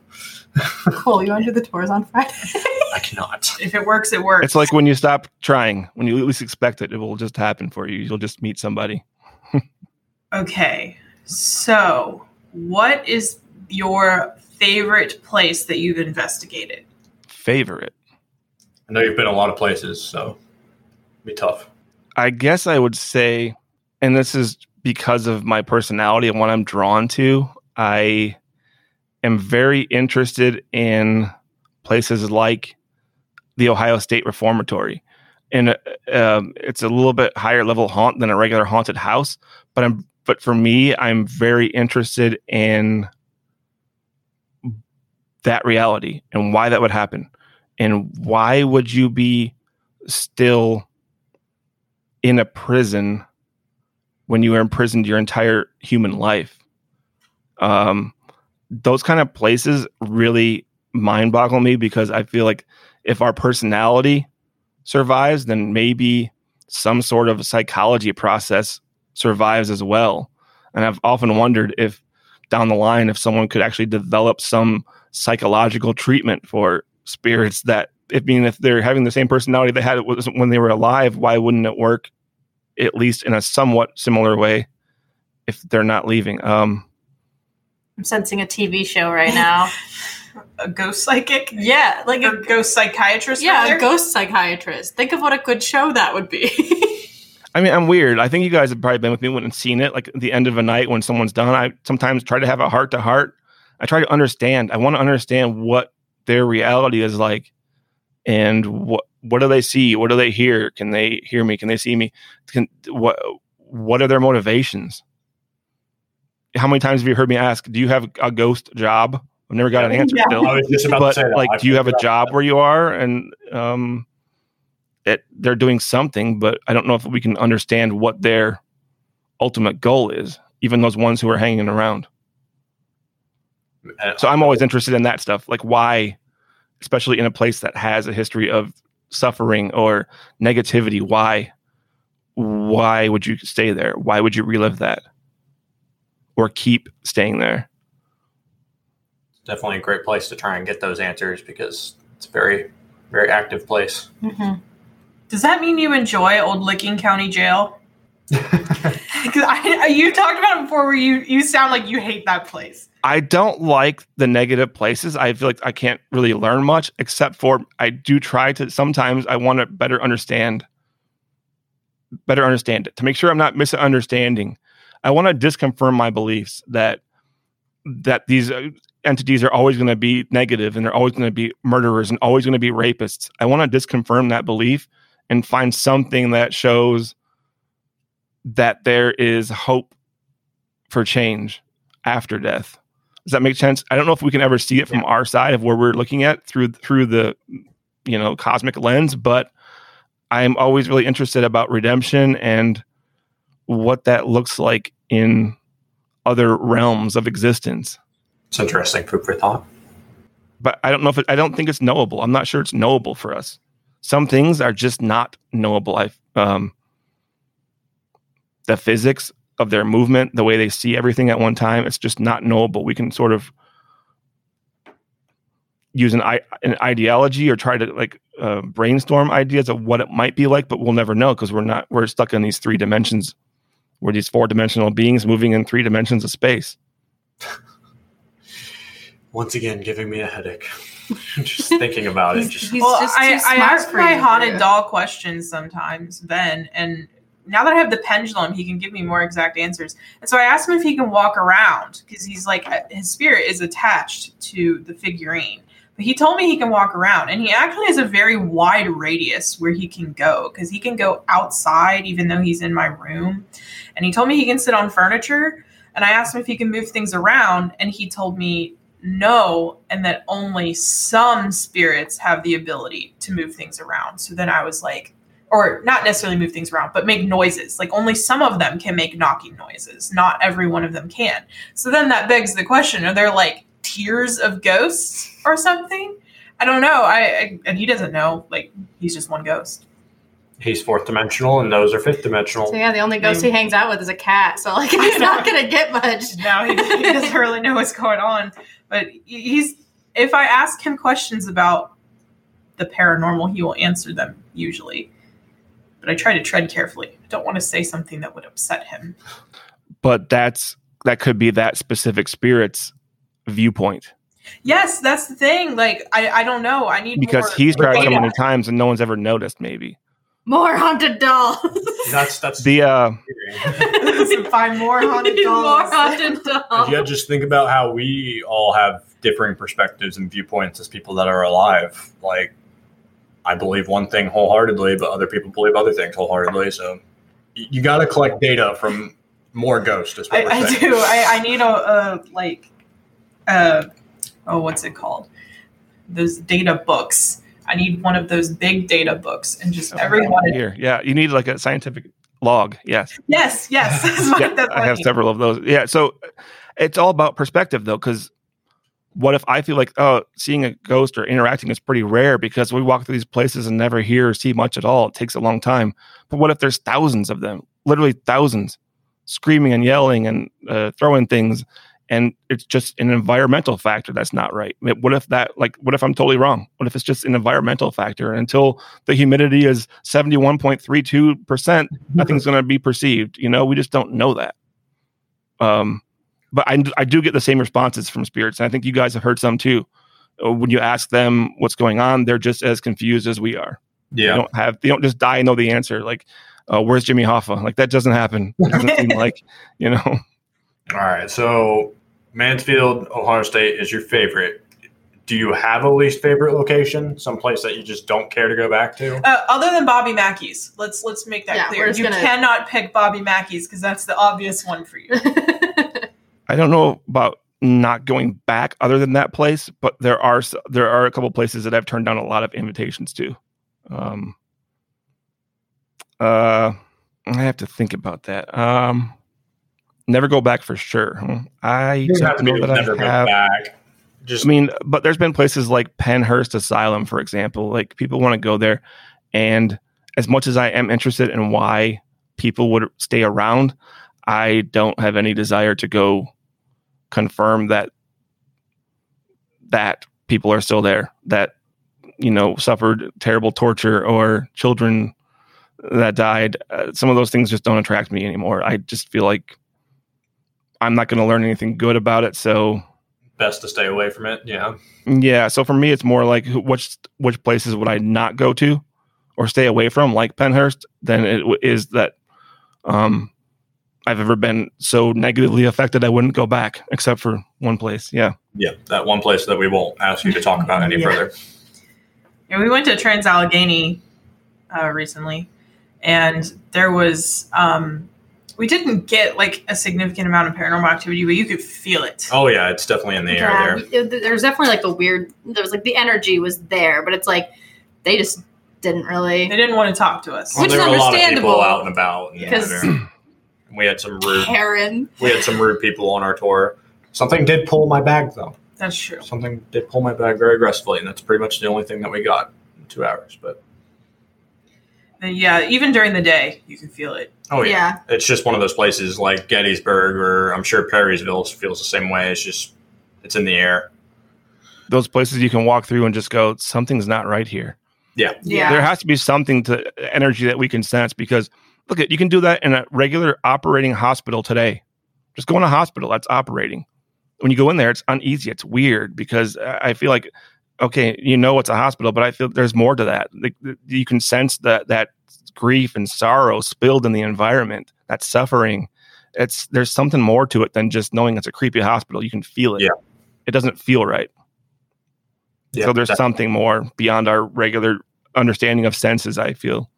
cool. You want to do the tours on Friday? I cannot. if it works, it works. it's like when you stop trying, when you at least expect it, it will just happen for you. You'll just meet somebody. Okay, so what is your favorite place that you've investigated? Favorite. I know you've been a lot of places, so be tough. I guess I would say, and this is because of my personality and what I'm drawn to, I am very interested in places like the Ohio State Reformatory. And uh, it's a little bit higher level haunt than a regular haunted house, but I'm but for me, I'm very interested in that reality and why that would happen. And why would you be still in a prison when you were imprisoned your entire human life? Um, those kind of places really mind boggle me because I feel like if our personality survives, then maybe some sort of psychology process survives as well. And I've often wondered if down the line, if someone could actually develop some psychological treatment for spirits that, if mean, if they're having the same personality they had when they were alive, why wouldn't it work at least in a somewhat similar way if they're not leaving? Um, I'm sensing a TV show right now. a ghost psychic? yeah, like Or a ghost psychiatrist? yeah, rather? a ghost psychiatrist. Think of what a good show that would be. I mean, I'm weird. I think you guys have probably been with me when and seen it. Like at the end of a night when someone's done, I sometimes try to have a heart to heart. I try to understand. I want to understand what their reality is like, and what what do they see? What do they hear? Can they hear me? Can they see me? Can what what are their motivations? How many times have you heard me ask, "Do you have a ghost job?" I've never got an answer Yeah. still I was just about but to say that. like I do you have a job where you are and um it they're doing something but i don't know if we can understand what their ultimate goal is even those ones who are hanging around. So i'm always interested in that stuff like why especially in a place that has a history of suffering or negativity why why would you stay there why would you relive that or keep staying there definitely a great place to try and get those answers because it's a very, very active place. Mhm. Does that mean you enjoy Old Licking County Jail? Because I, you talked about it before, where you you sound like you hate that place. I don't like the negative places. I feel like I can't really learn much except for I do try to sometimes I want to better understand better understand it to make sure I'm not misunderstanding. I want to disconfirm my beliefs that that these uh, entities are always going to be negative and they're always going to be murderers and always going to be rapists. I want to disconfirm that belief and find something that shows that there is hope for change after death. Does that make sense? I don't know if we can ever see it from our side of where we're looking at through through the you know cosmic lens, but I'm always really interested about redemption and what that looks like in other realms of existence. It's interesting food for thought. But I don't know if it, I don't think it's knowable. I'm not sure it's knowable for us. Some things are just not knowable. I um the physics of their movement, the way they see everything at one time, it's just not knowable. We can sort of use an, an ideology or try to like uh, brainstorm ideas of what it might be like, but we'll never know because we're not we're stuck in these three dimensions. We're these four dimensional beings moving in three dimensions of space. Once again, giving me a headache. just thinking about it. Just he's well, just I, too I smart ask for my haunted doll questions sometimes, Ben, and now that I have the pendulum, he can give me more exact answers. And so I asked him if he can walk around because he's like uh, his spirit is attached to the figurine. But he told me he can walk around, and he actually has a very wide radius where he can go because he can go outside even though he's in my room. And he told me he can sit on furniture. And I asked him if he can move things around, and he told me no, and that only some spirits have the ability to move things around. So then I was like, or not necessarily move things around, but make noises. Like only some of them can make knocking noises. Not every one of them can. So then that begs the question: Are there like tiers of ghosts or something? I don't know. I, I and he doesn't know. Like he's just one ghost. he's fourth dimensional, and those are fifth dimensional. So yeah, the only ghost he hangs out with is a cat. So like he's not gonna get much. Now he, he doesn't really know what's going on. But he's if I ask him questions about the paranormal, he will answer them usually. But I try to tread carefully. I don't want to say something that would upset him. But that's that could be that specific spirit's viewpoint. Yes, that's the thing. Like I, I don't know. I need because more he's tried so many times and no one's ever noticed maybe More haunted dolls. That's that's The uh, Find more haunted More haunted dolls. Yeah, just think about how we all have differing perspectives and viewpoints as people that are alive. Like, I believe one thing wholeheartedly, but other people believe other things wholeheartedly. So, you got to collect data from more ghosts. Is what I, we're I do. I, I need a, a like, uh, oh, what's it called? Those data books. I need one of those big data books, and just everyone. here, yeah, you need like a scientific log. Yes, Yes, yes. That's what, yeah, that's I have need. several of those. Yeah, so it's all about perspective though, because what if I feel like oh, seeing a ghost or interacting is pretty rare because we walk through these places and never hear or see much at all. It takes a long time. But what if there's thousands of them, literally thousands, screaming and yelling and uh, throwing things, and it's just an environmental factor that's not right. What if that like what if I'm totally wrong? What if it's just an environmental factor? And until the humidity is seventy one point three two percent, nothing's going to be perceived. You know, we just don't know that. Um, but I, I do get the same responses from spirits, and I think you guys have heard some too. Uh, When you ask them what's going on, they're just as confused as we are. They Yeah. don't have they don't just die and know the answer. Like, uh, where's Jimmy Hoffa? Like that doesn't happen. It doesn't seem like you know. All right. So, Mansfield, Ohio State is your favorite. Do you have a least favorite location? Some place that you just don't care to go back to? Uh, other than Bobby Mackey's, let's let's make that Yeah, clear. You gonna- cannot pick Bobby Mackey's because that's the obvious one for you. I don't know about not going back other than that place, but there are there are a couple places that I've turned down a lot of invitations to. Um, uh, I have to think about that. Um, never go back for sure. huh? I don't have to know that I never go have. back. Just I mean, but there's been places like Pennhurst Asylum, for example. Like people want to go there, and as much as I am interested in why people would stay around, I don't have any desire to go confirm that that people are still there, that you know suffered terrible torture or children that died. Uh, some of those things just don't attract me anymore. I just feel like I'm not going to learn anything good about it, so best to stay away from it. Yeah. yeah, so for me, it's more like which which places would I not go to or stay away from, like Pennhurst, than it w- is that um, I've ever been so negatively affected I wouldn't go back, except for one place. Yeah, Yeah. That one place that we won't ask you to talk about any Yeah. further. Yeah, we went to Trans Allegheny uh, recently, and there was um, we didn't get like a significant amount of paranormal activity, but you could feel it. Oh, yeah. It's definitely in the air there. yeah, th- there's definitely like a weird. There was like the energy was there, but it's like they just didn't really. They didn't want to talk to us. Which there is were a lot of understandable. people out and about. Because- there. We had some rude Karen. we had some rude people on our tour. Something did pull my bag though. That's true. Something did pull my bag very aggressively, and that's pretty much the only thing that we got in two hours. But And yeah, even during the day, you can feel it. oh yeah. yeah. it's just one of those places like Gettysburg, or I'm sure Perryville feels the same way. It's just it's in the air. those places you can walk through and just go, something's not right here. Yeah. There has to be something to energy that we can sense because look at you can do that in a regular operating hospital today. Just go in a hospital that's operating. When you go in there, it's uneasy. It's weird because I feel like okay, you know it's a hospital, but I feel there's more to that. Like, You can sense that that grief and sorrow spilled in the environment, that suffering. It's there's something more to it than just knowing it's a creepy hospital. You can feel it. Yeah. It doesn't feel right. Yeah, so there's that- something more beyond our regular understanding of senses. I feel.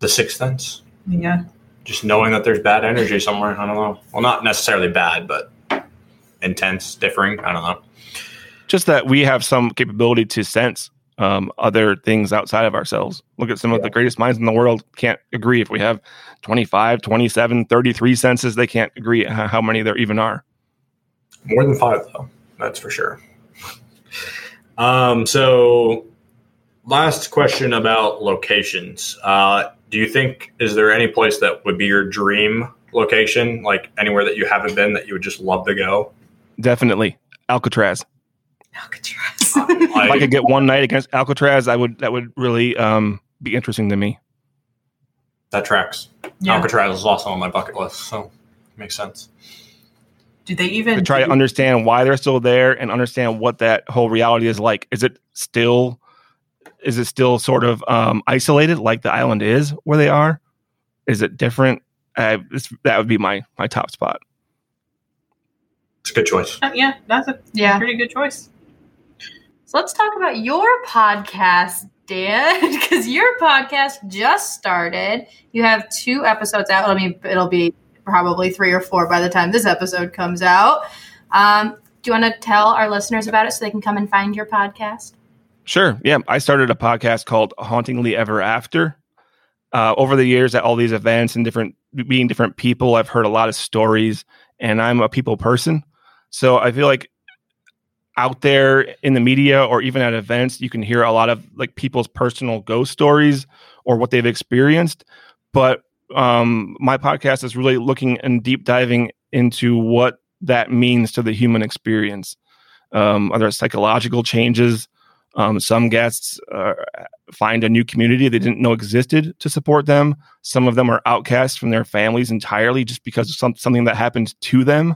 the sixth sense. Yeah. Just knowing that there's bad energy somewhere. I don't know. Well, not necessarily bad, but intense, differing. I don't know. just that we have some capability to sense um, other things outside of ourselves. Look at some of the greatest minds in the world can't agree if we have 25, 27, 33 senses. They can't agree how many there even are. More than five, though. That's for sure. Um, so, last question about locations. Uh, do you think is there any place that would be your dream location, like anywhere that you haven't been that you would just love to go? Definitely Alcatraz. Alcatraz. If I could get one night against Alcatraz, I would. That would really um, be interesting to me. that tracks. yeah. Alcatraz is also on my bucket list, so makes sense. Do they even To try to understand why they're still there and understand what that whole reality is like. Is it still is it still sort of um, isolated like the island is where they are? Is it different? Uh, it's- that would be my my top spot. It's a good choice. Uh, yeah, that's a Yeah. pretty good choice. So let's talk about your podcast, Dan, because your podcast just started. You have two episodes out. I mean, it'll be probably three or four by the time this episode comes out. Um, do you want to tell our listeners about it so they can come and find your podcast? Sure. Yeah. I started a podcast called Hauntingly Ever After. Uh, over the years, at all these events and different being different people, I've heard a lot of stories, and I'm a people person. So I feel like out there in the media or even at events, you can hear a lot of like people's personal ghost stories or what they've experienced. But um, my podcast is really looking and deep diving into what that means to the human experience. Um, are there psychological changes? Um, some guests uh, find a new community they didn't know existed to support them. Some of them are outcasts from their families entirely just because of some, something that happened to them.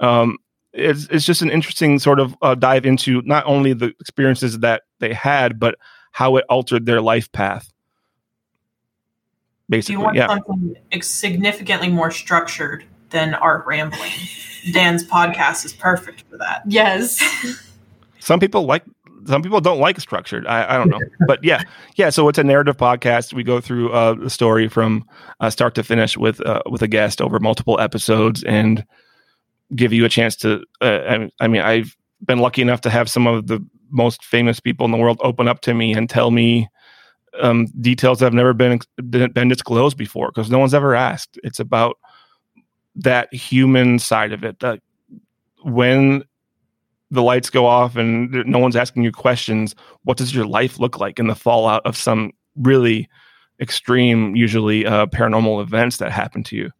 Um, it's, it's just an interesting sort of uh, dive into not only the experiences that they had, but how it altered their life path. Do you Basically, want yeah. something significantly more structured than our rambling? Dan's podcast is perfect for that. Yes. some people like some people don't like structured i, I don't know. But yeah yeah so it's a narrative podcast. We go through uh, the story from uh, start to finish with uh, with a guest over multiple episodes and give you a chance to uh, I, I mean i've been lucky enough to have some of the most famous people in the world open up to me and tell me um, details that have never been been disclosed before because no one's ever asked. It's about that human side of it that when the lights go off and no one's asking you questions what does your life look like in the fallout of some really extreme usually uh, paranormal events that happen to you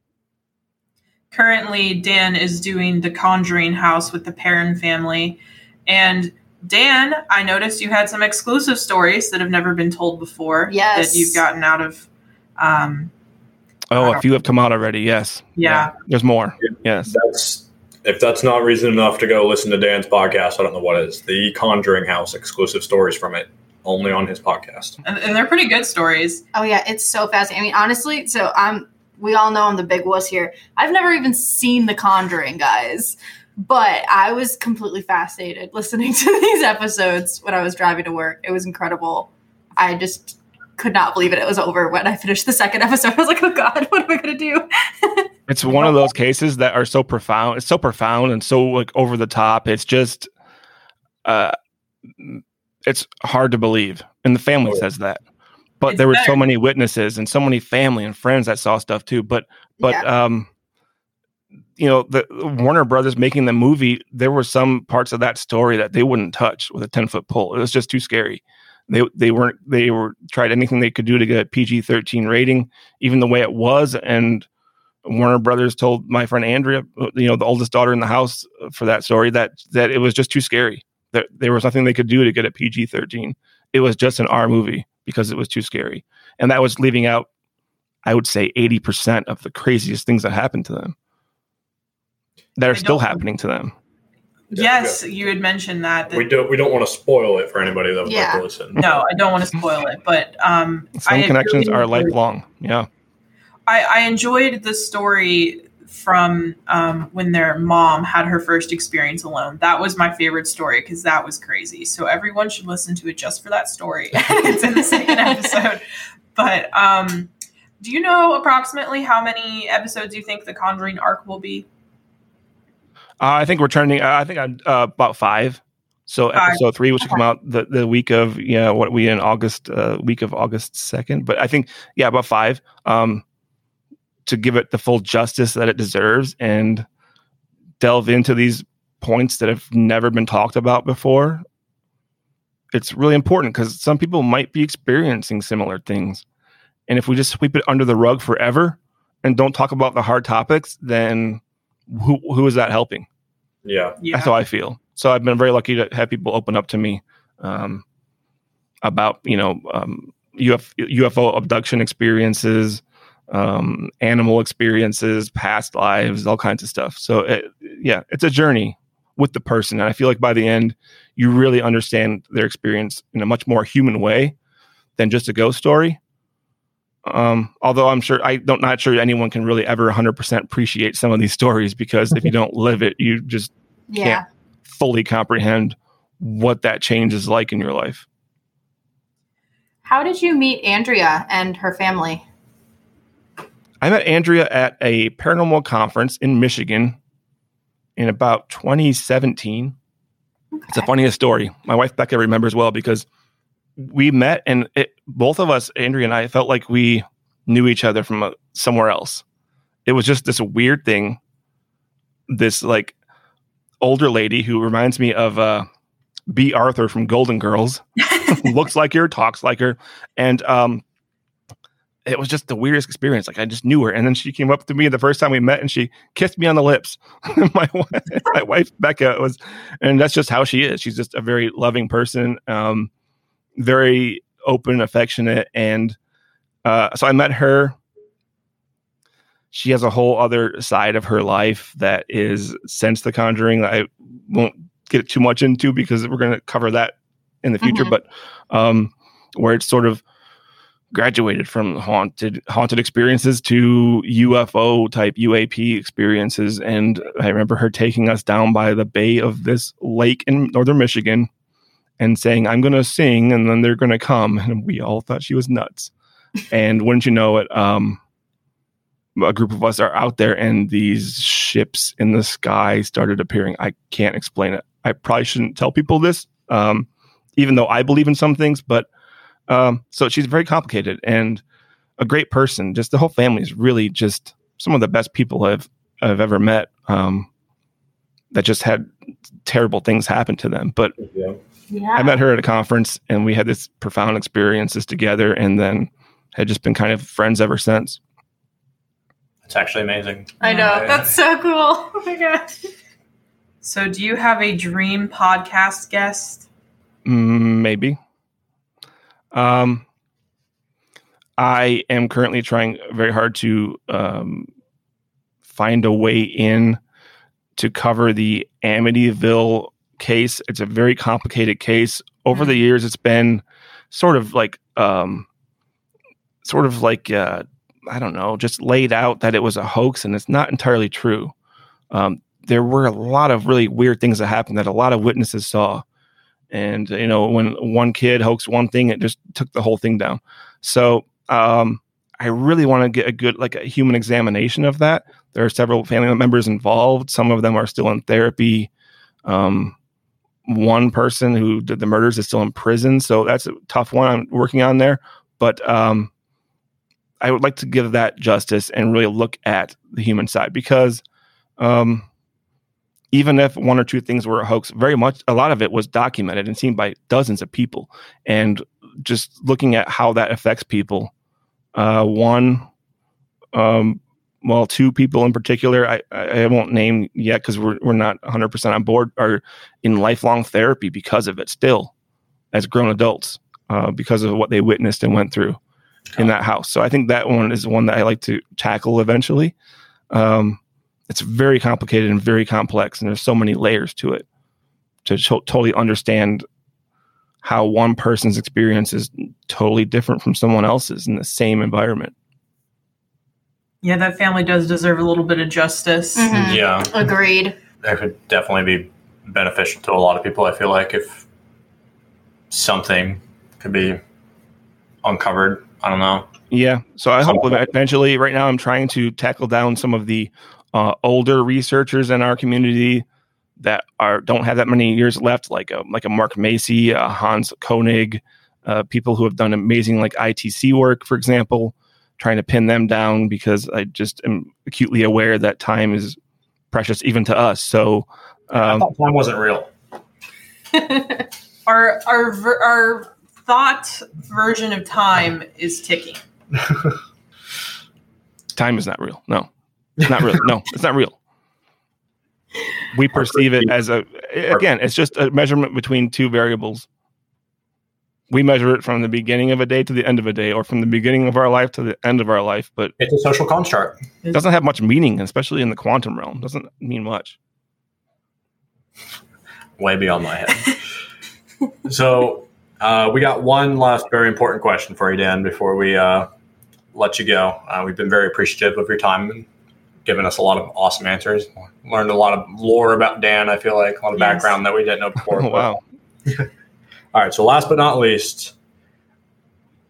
Currently, Dan is doing the Conjuring House with the Perrin family. And Dan, I noticed you had some exclusive stories that have never been told before. Yes. That you've gotten out of. Um, oh a few have come out already yes yeah. there's more yes That's if that's not reason enough to go listen to Dan's podcast, I don't know what is. The Conjuring House exclusive stories from it, only on his podcast. And, and they're pretty good stories. Oh yeah, it's so fascinating. I mean, honestly, so I'm. We all know I'm the big wuss here. I've never even seen The Conjuring, guys, but I was completely fascinated listening to these episodes when I was driving to work. It was incredible. I just could not believe it. It was over when I finished the second episode. I was like, oh god, what am I gonna do? it's one of those cases that are so profound it's so profound and so like over the top it's just uh it's hard to believe and the family Oh, says that but It's there were so many witnesses and so many family and friends that saw stuff too but but Yeah. um you know the warner brothers making the movie there were some parts of that story that they wouldn't touch with a 10 foot pole it was just too scary they they weren't they were tried anything they could do to get a pg-13 rating even the way it was. And warner brothers told my friend andrea you know the oldest daughter in the house uh, for that story that that it was just too scary. That there was nothing they could do to get a pg-13 it was just an r movie because it was too scary. And that was leaving out i would say 80% of the craziest things that happened to them that are still happening to them yes, you had mentioned that. that We don't we don't want to spoil it for anybody that would Yeah. like to listen. no, I don't want to spoil it, but um, some I connections really are lifelong yeah I, I enjoyed the story from um, when their mom had her first experience alone. That was my favorite story because that was crazy. So everyone should listen to it just for that story. it's in the second episode. But um, do you know approximately how many episodes you think the Conjuring arc will be? Uh, I think we're trending. Uh, I think I'm uh, about five. So Five. episode three, which will come out the, the week of yeah, what we in August, uh, week of August second. But I think yeah, about five. Um, to give it the full justice that it deserves and delve into these points that have never been talked about before. It's really important because some people might be experiencing similar things, and if we just sweep it under the rug forever and don't talk about the hard topics, then who who is that helping? Yeah. Yeah. That's how I feel. So I've been very lucky to have people open up to me um, about you know um, UF, UFO abduction experiences, um, animal experiences, past lives, all kinds of stuff. So it, yeah, it's a journey with the person. And I feel like by the end, you really understand their experience in a much more human way than just a ghost story. Um, although I'm sure I don't not sure anyone can really ever 100% appreciate some of these stories because if you don't live it, you just Yeah. fully comprehend what that change is like in your life. How did you meet Andrea and her family? I met Andrea at a paranormal conference in Michigan in about 2017. It's the funniest story. My wife Becca remembers well because we met and it, both of us, Andrea and I, felt like we knew each other from uh somewhere else. It was just this weird thing. This like older lady who reminds me of uh, Bea Arthur from Golden Girls, looks like her, talks like her, and um, it was just the weirdest experience. Like I just knew her, and then she came up to me the first time we met, and she kissed me on the lips. my wife, my wife Becca was, and that's just how she is. She's just a very loving person, um, very open, affectionate, and uh, so I met her. She has a whole other side of her life that is since The Conjuring. I won't get too much into because we're going to cover that in the future, Mhm. but um, where it's sort of graduated from haunted haunted experiences to UFO type UAP experiences. And I remember her taking us down by the bay of this lake in northern Michigan and saying, I'm going to sing and then they're going to come. And we all thought she was nuts. and wouldn't you know it, um, a group of us are out there and these ships in the sky started appearing. I can't explain it. I probably shouldn't tell people this, um, even though I believe in some things, but um, so she's very complicated and a great person. Just the whole family is really just some of the best people I've I've ever met. Um, that just had terrible things happen to them. But Yeah. Yeah. I met her at a conference and we had this profound experiences together and then had just been kind of friends ever since. It's actually amazing. I know. That's so cool. Oh my gosh. So, do you have a dream podcast guest? Mm, maybe. Um, I am currently trying very hard to um, find a way in to cover the Amityville case. It's a very complicated case. Over the years, it's been sort of like, um, sort of like, uh, I don't know, just laid out that it was a hoax, and it's not entirely true. Um, there were a lot of really weird things that happened that a lot of witnesses saw and you know when one kid hoaxed one thing it just took the whole thing down so um i really want to get a good like a human examination of that there are several family members involved some of them are still in therapy um one person who did the murders is still in prison so that's a tough one i'm working on there but um i would like to give that justice and really look at the human side because um even if one or two things were a hoax, very much a lot of it was documented and seen by dozens of people. And just looking at how that affects people, uh, one, um, well, two people in particular, I, I won't name yet because we're, we're not 100% on board, are in lifelong therapy because of it still as grown adults, uh, because of what they witnessed and went through in that house. So I think that one is one that I like to tackle eventually. Um, it's very complicated and very complex and there's so many layers to it to to- totally understand how one person's experience is totally different from someone else's in the same environment Yeah, that family does deserve a little bit of justice. Mhm. Yeah. Agreed. That could definitely be beneficial to a lot of people. I feel like if something could be uncovered, I don't know. yeah so i hope eventually right now i'm trying to tackle down some of the uh, older researchers in our community that are don't have that many years left like a like a mark macy uh, hans koenig uh, people who have done amazing like itc work for example trying to pin them down because i just am acutely aware that time is precious even to us. So I um, thought time wasn't real. Our our our thought version of time is ticking. time is not real. No. It's not real. No it's not real. We perceive it as a again it's just a measurement between two variables we measure it from the beginning of a day to the end of a day or from the beginning of our life to the end of our life but It's a social construct. it doesn't have much meaning especially in the quantum realm doesn't mean much Way beyond my head. so uh, we got one last very important question for you, Dan, before we uh, let you go. Uh, we've been very appreciative of your time and given us a lot of awesome answers. Learned a lot of lore about Dan. I feel like a lot of Yes. background that we didn't know before. Oh, wow. All right. So last but not least,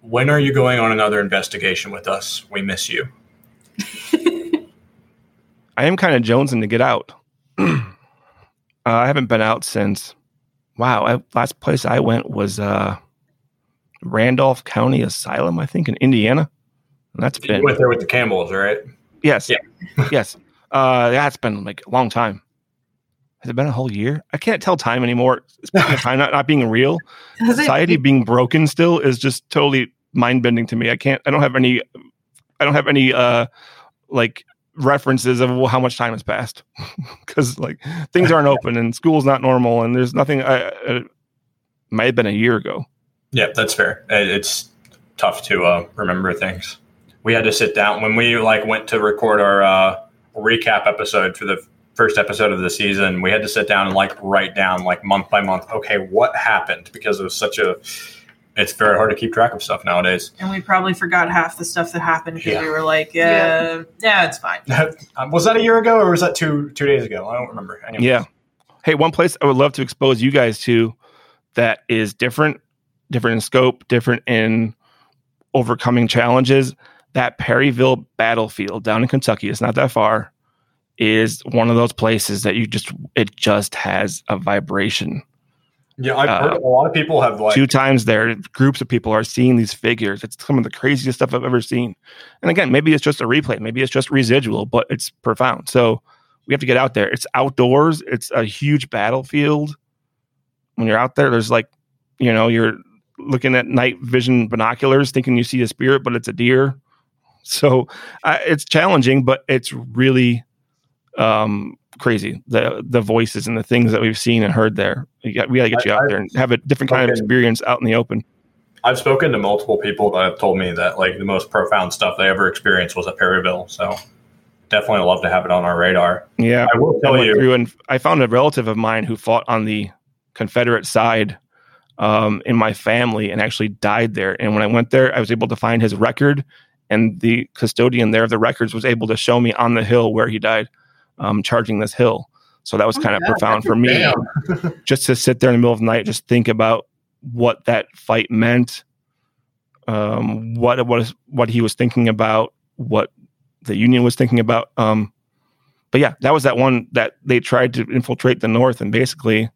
when are you going on another investigation with us? We miss you. I am kind of jonesing to get out. uh, I haven't been out since. Wow, I, last place I went was uh, Randolph County Asylum, I think, in Indiana. And that's You been went there with the Campbells, right? yes, Yeah. yes. Uh, that's been like a long time. Has it been a whole year? I can't tell time anymore. Speaking of time not, not being real, Has it- society being broken still is just totally mind bending to me. I can't. I don't have any. I don't have any uh like references of how much time has passed because like things aren't open and school's not normal and there's nothing. I, I might have been a year ago. Yeah, that's fair. It's tough to uh, remember things. We had to sit down when we like went to record our uh, recap episode for the first episode of the season. We had to sit down and like write down like month by month. Okay, what happened? Because it was such a. It's very hard to keep track of stuff nowadays. And we probably forgot half the stuff that happened because Yeah. we were like, yeah, yeah, it's fine. Um, was that a year ago or was that two two days ago? I don't remember. Anyway. Yeah. Hey, one place I would love to expose you guys to that is different, different in scope, different in overcoming challenges. That Perryville battlefield down in Kentucky, it's not that far, is one of those places that you just, it just has a vibration. Yeah, I've Uh, heard a lot of people have like Two times there, groups of people are seeing these figures. It's some of the craziest stuff I've ever seen. And again, maybe it's just a replay, maybe it's just residual, but it's profound. So we have to get out there. It's outdoors, it's a huge battlefield. When you're out there, there's like, you know, you're looking at night vision binoculars thinking you see a spirit, but it's a deer. So uh, it's challenging, but it's really um, crazy. The the voices and the things that we've seen and heard there. You got, we got to get you out I- there and have a different kind of experience out in the open. I've spoken to multiple people that have told me that like the most profound stuff they ever experienced was at Perryville. So definitely love to have it on our radar. Yeah, I will tell went you. and I found a relative of mine who fought on the Confederate side um, in my family and actually died there. And when I went there, I was able to find his record, and the custodian there of the records was able to show me on the hill where he died, um, charging this hill. So that was Oh kind of God, profound for me, just to sit there in the middle of the night, just think about what that fight meant, um, what what what he was thinking about, what the Union was thinking about. Um, but yeah, that was that one that they tried to infiltrate the North, and basically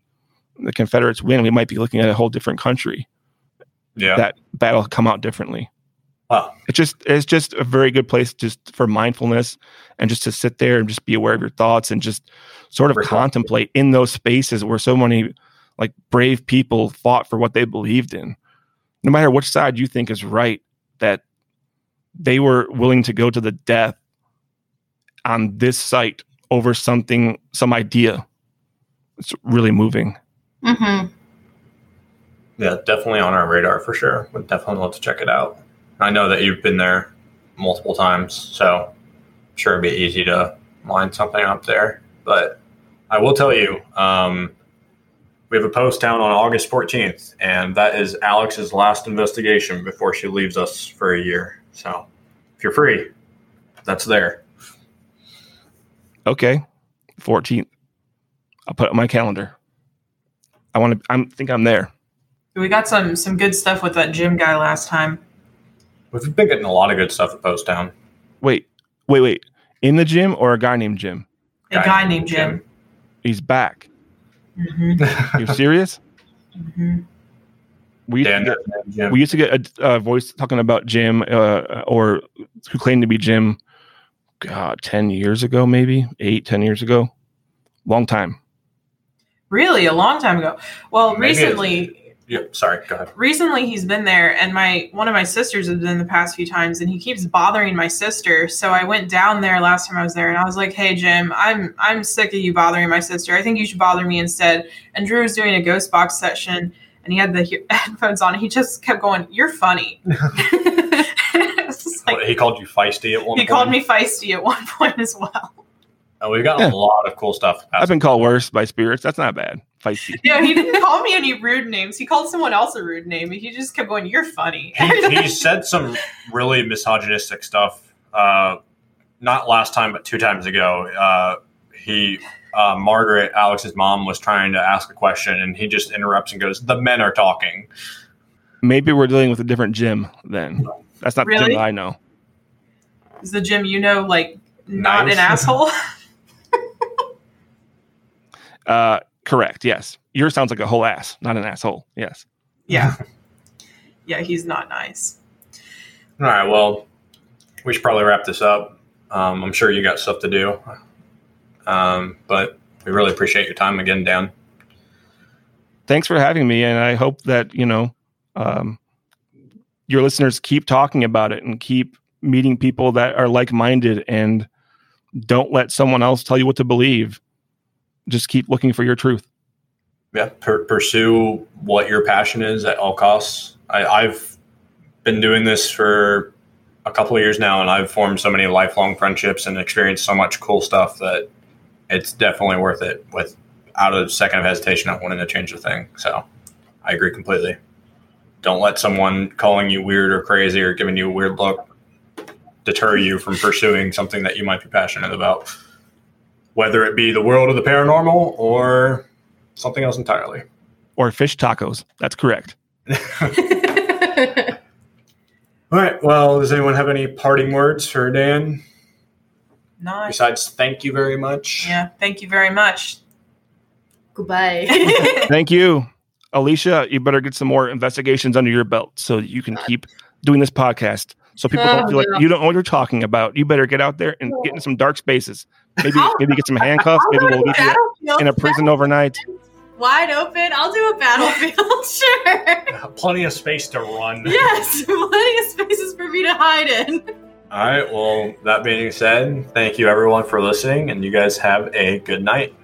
the Confederates win. We might be looking at a whole different country. Yeah. That battle come out differently. Wow. It's just it's just a very good place just for mindfulness and just to sit there and just be aware of your thoughts and just sort of Reflect. contemplate in those spaces where so many like brave people fought for what they believed in. No matter which side you think is right, that they were willing to go to the death on this site over something, some idea. It's really moving. Mhm. Yeah, definitely on our radar for sure. Would definitely love to check it out. I know that you've been there multiple times, so I'm sure it'd be easy to line something up there. But I will tell you, um, we have a Poasttown on August 14th, and that is Alex's last investigation before she leaves us for a year. So if you're free, that's there. Okay, fourteenth. I'll put it on my calendar. I want to. I think I'm there. We got some some good stuff with that gym guy last time. We've been getting a lot of good stuff at Poasttown. Wait, wait, wait. In the gym or a guy named Jim? A guy, named Jim. He's back. hmm You serious? hmm We used, Dan, to get, Jim. we used to get a, a voice talking about Jim, uh, or who claimed to be Jim. God, ten years ago, maybe eight, ten years ago. Long time. Really, a long time ago. Well, Maybe it's- recently, yeah, sorry, go ahead. recently he's been there, and my one of my sisters has been the past few times, and he keeps bothering my sister. So I went down there last time I was there, and I was like, "Hey, Jim, I'm I'm sick of you bothering my sister. I think you should bother me instead." And Drew was doing a ghost box session, and he had the he- headphones on. And he just kept going, "You're funny." Like- What, he called you feisty at one he point. called me feisty at one point as well. Uh, we've got Yeah. a lot of cool stuff. I've been called worse by spirits. That's not bad. Feisty. Yeah, he didn't call me any rude names. He called someone else a rude name. He just kept going, "You're funny." he, he said some really misogynistic stuff. Uh, not last time, but two times ago. Uh, he uh, Margaret, Alex's mom, was trying to ask a question, and he just interrupts and goes, "The men are talking." Maybe we're dealing with a different Jim then. That's not the Really? Jim that I know. Is the Jim you know like not Nice. an asshole? Uh, correct. Yes. Yours sounds like a whole ass, not an asshole. Yes. yeah, yeah, he's not nice. All right, well, we should probably wrap this up. Um, I'm sure you got stuff to do, um, but we really appreciate your time again, Dan. Thanks for having me, and I hope that you know um, your listeners keep talking about it and keep meeting people that are like-minded, and don't let someone else tell you what to believe. Just keep looking for your truth. yeah, per- pursue what your passion is at all costs. I, I've been doing this for a couple of years now, and I've formed so many lifelong friendships and experienced so much cool stuff that it's definitely worth it. Without a second of hesitation, not wanting to change the thing. So, I agree completely. Don't let someone calling you weird or crazy or giving you a weird look deter you from pursuing something that you might be passionate about, whether it be the world of the paranormal or something else entirely. Or fish tacos. That's correct. All right. Well, does anyone have any parting words for Dan Nice. besides thank you very much? Yeah, thank you very much. Goodbye. Thank you, Alicia. You better get some more investigations under your belt so that you can keep doing this podcast. So people don't Oh, feel like yeah. you don't know what you're talking about. You better get out there and get in some dark spaces. Maybe maybe get some handcuffs. Maybe we'll leave you in a prison overnight. Wide open. I'll do a battlefield. sure. Plenty of space to run. Yes, plenty of spaces for me to hide in. All right. Well, that being said, thank you everyone for listening, and you guys have a good night.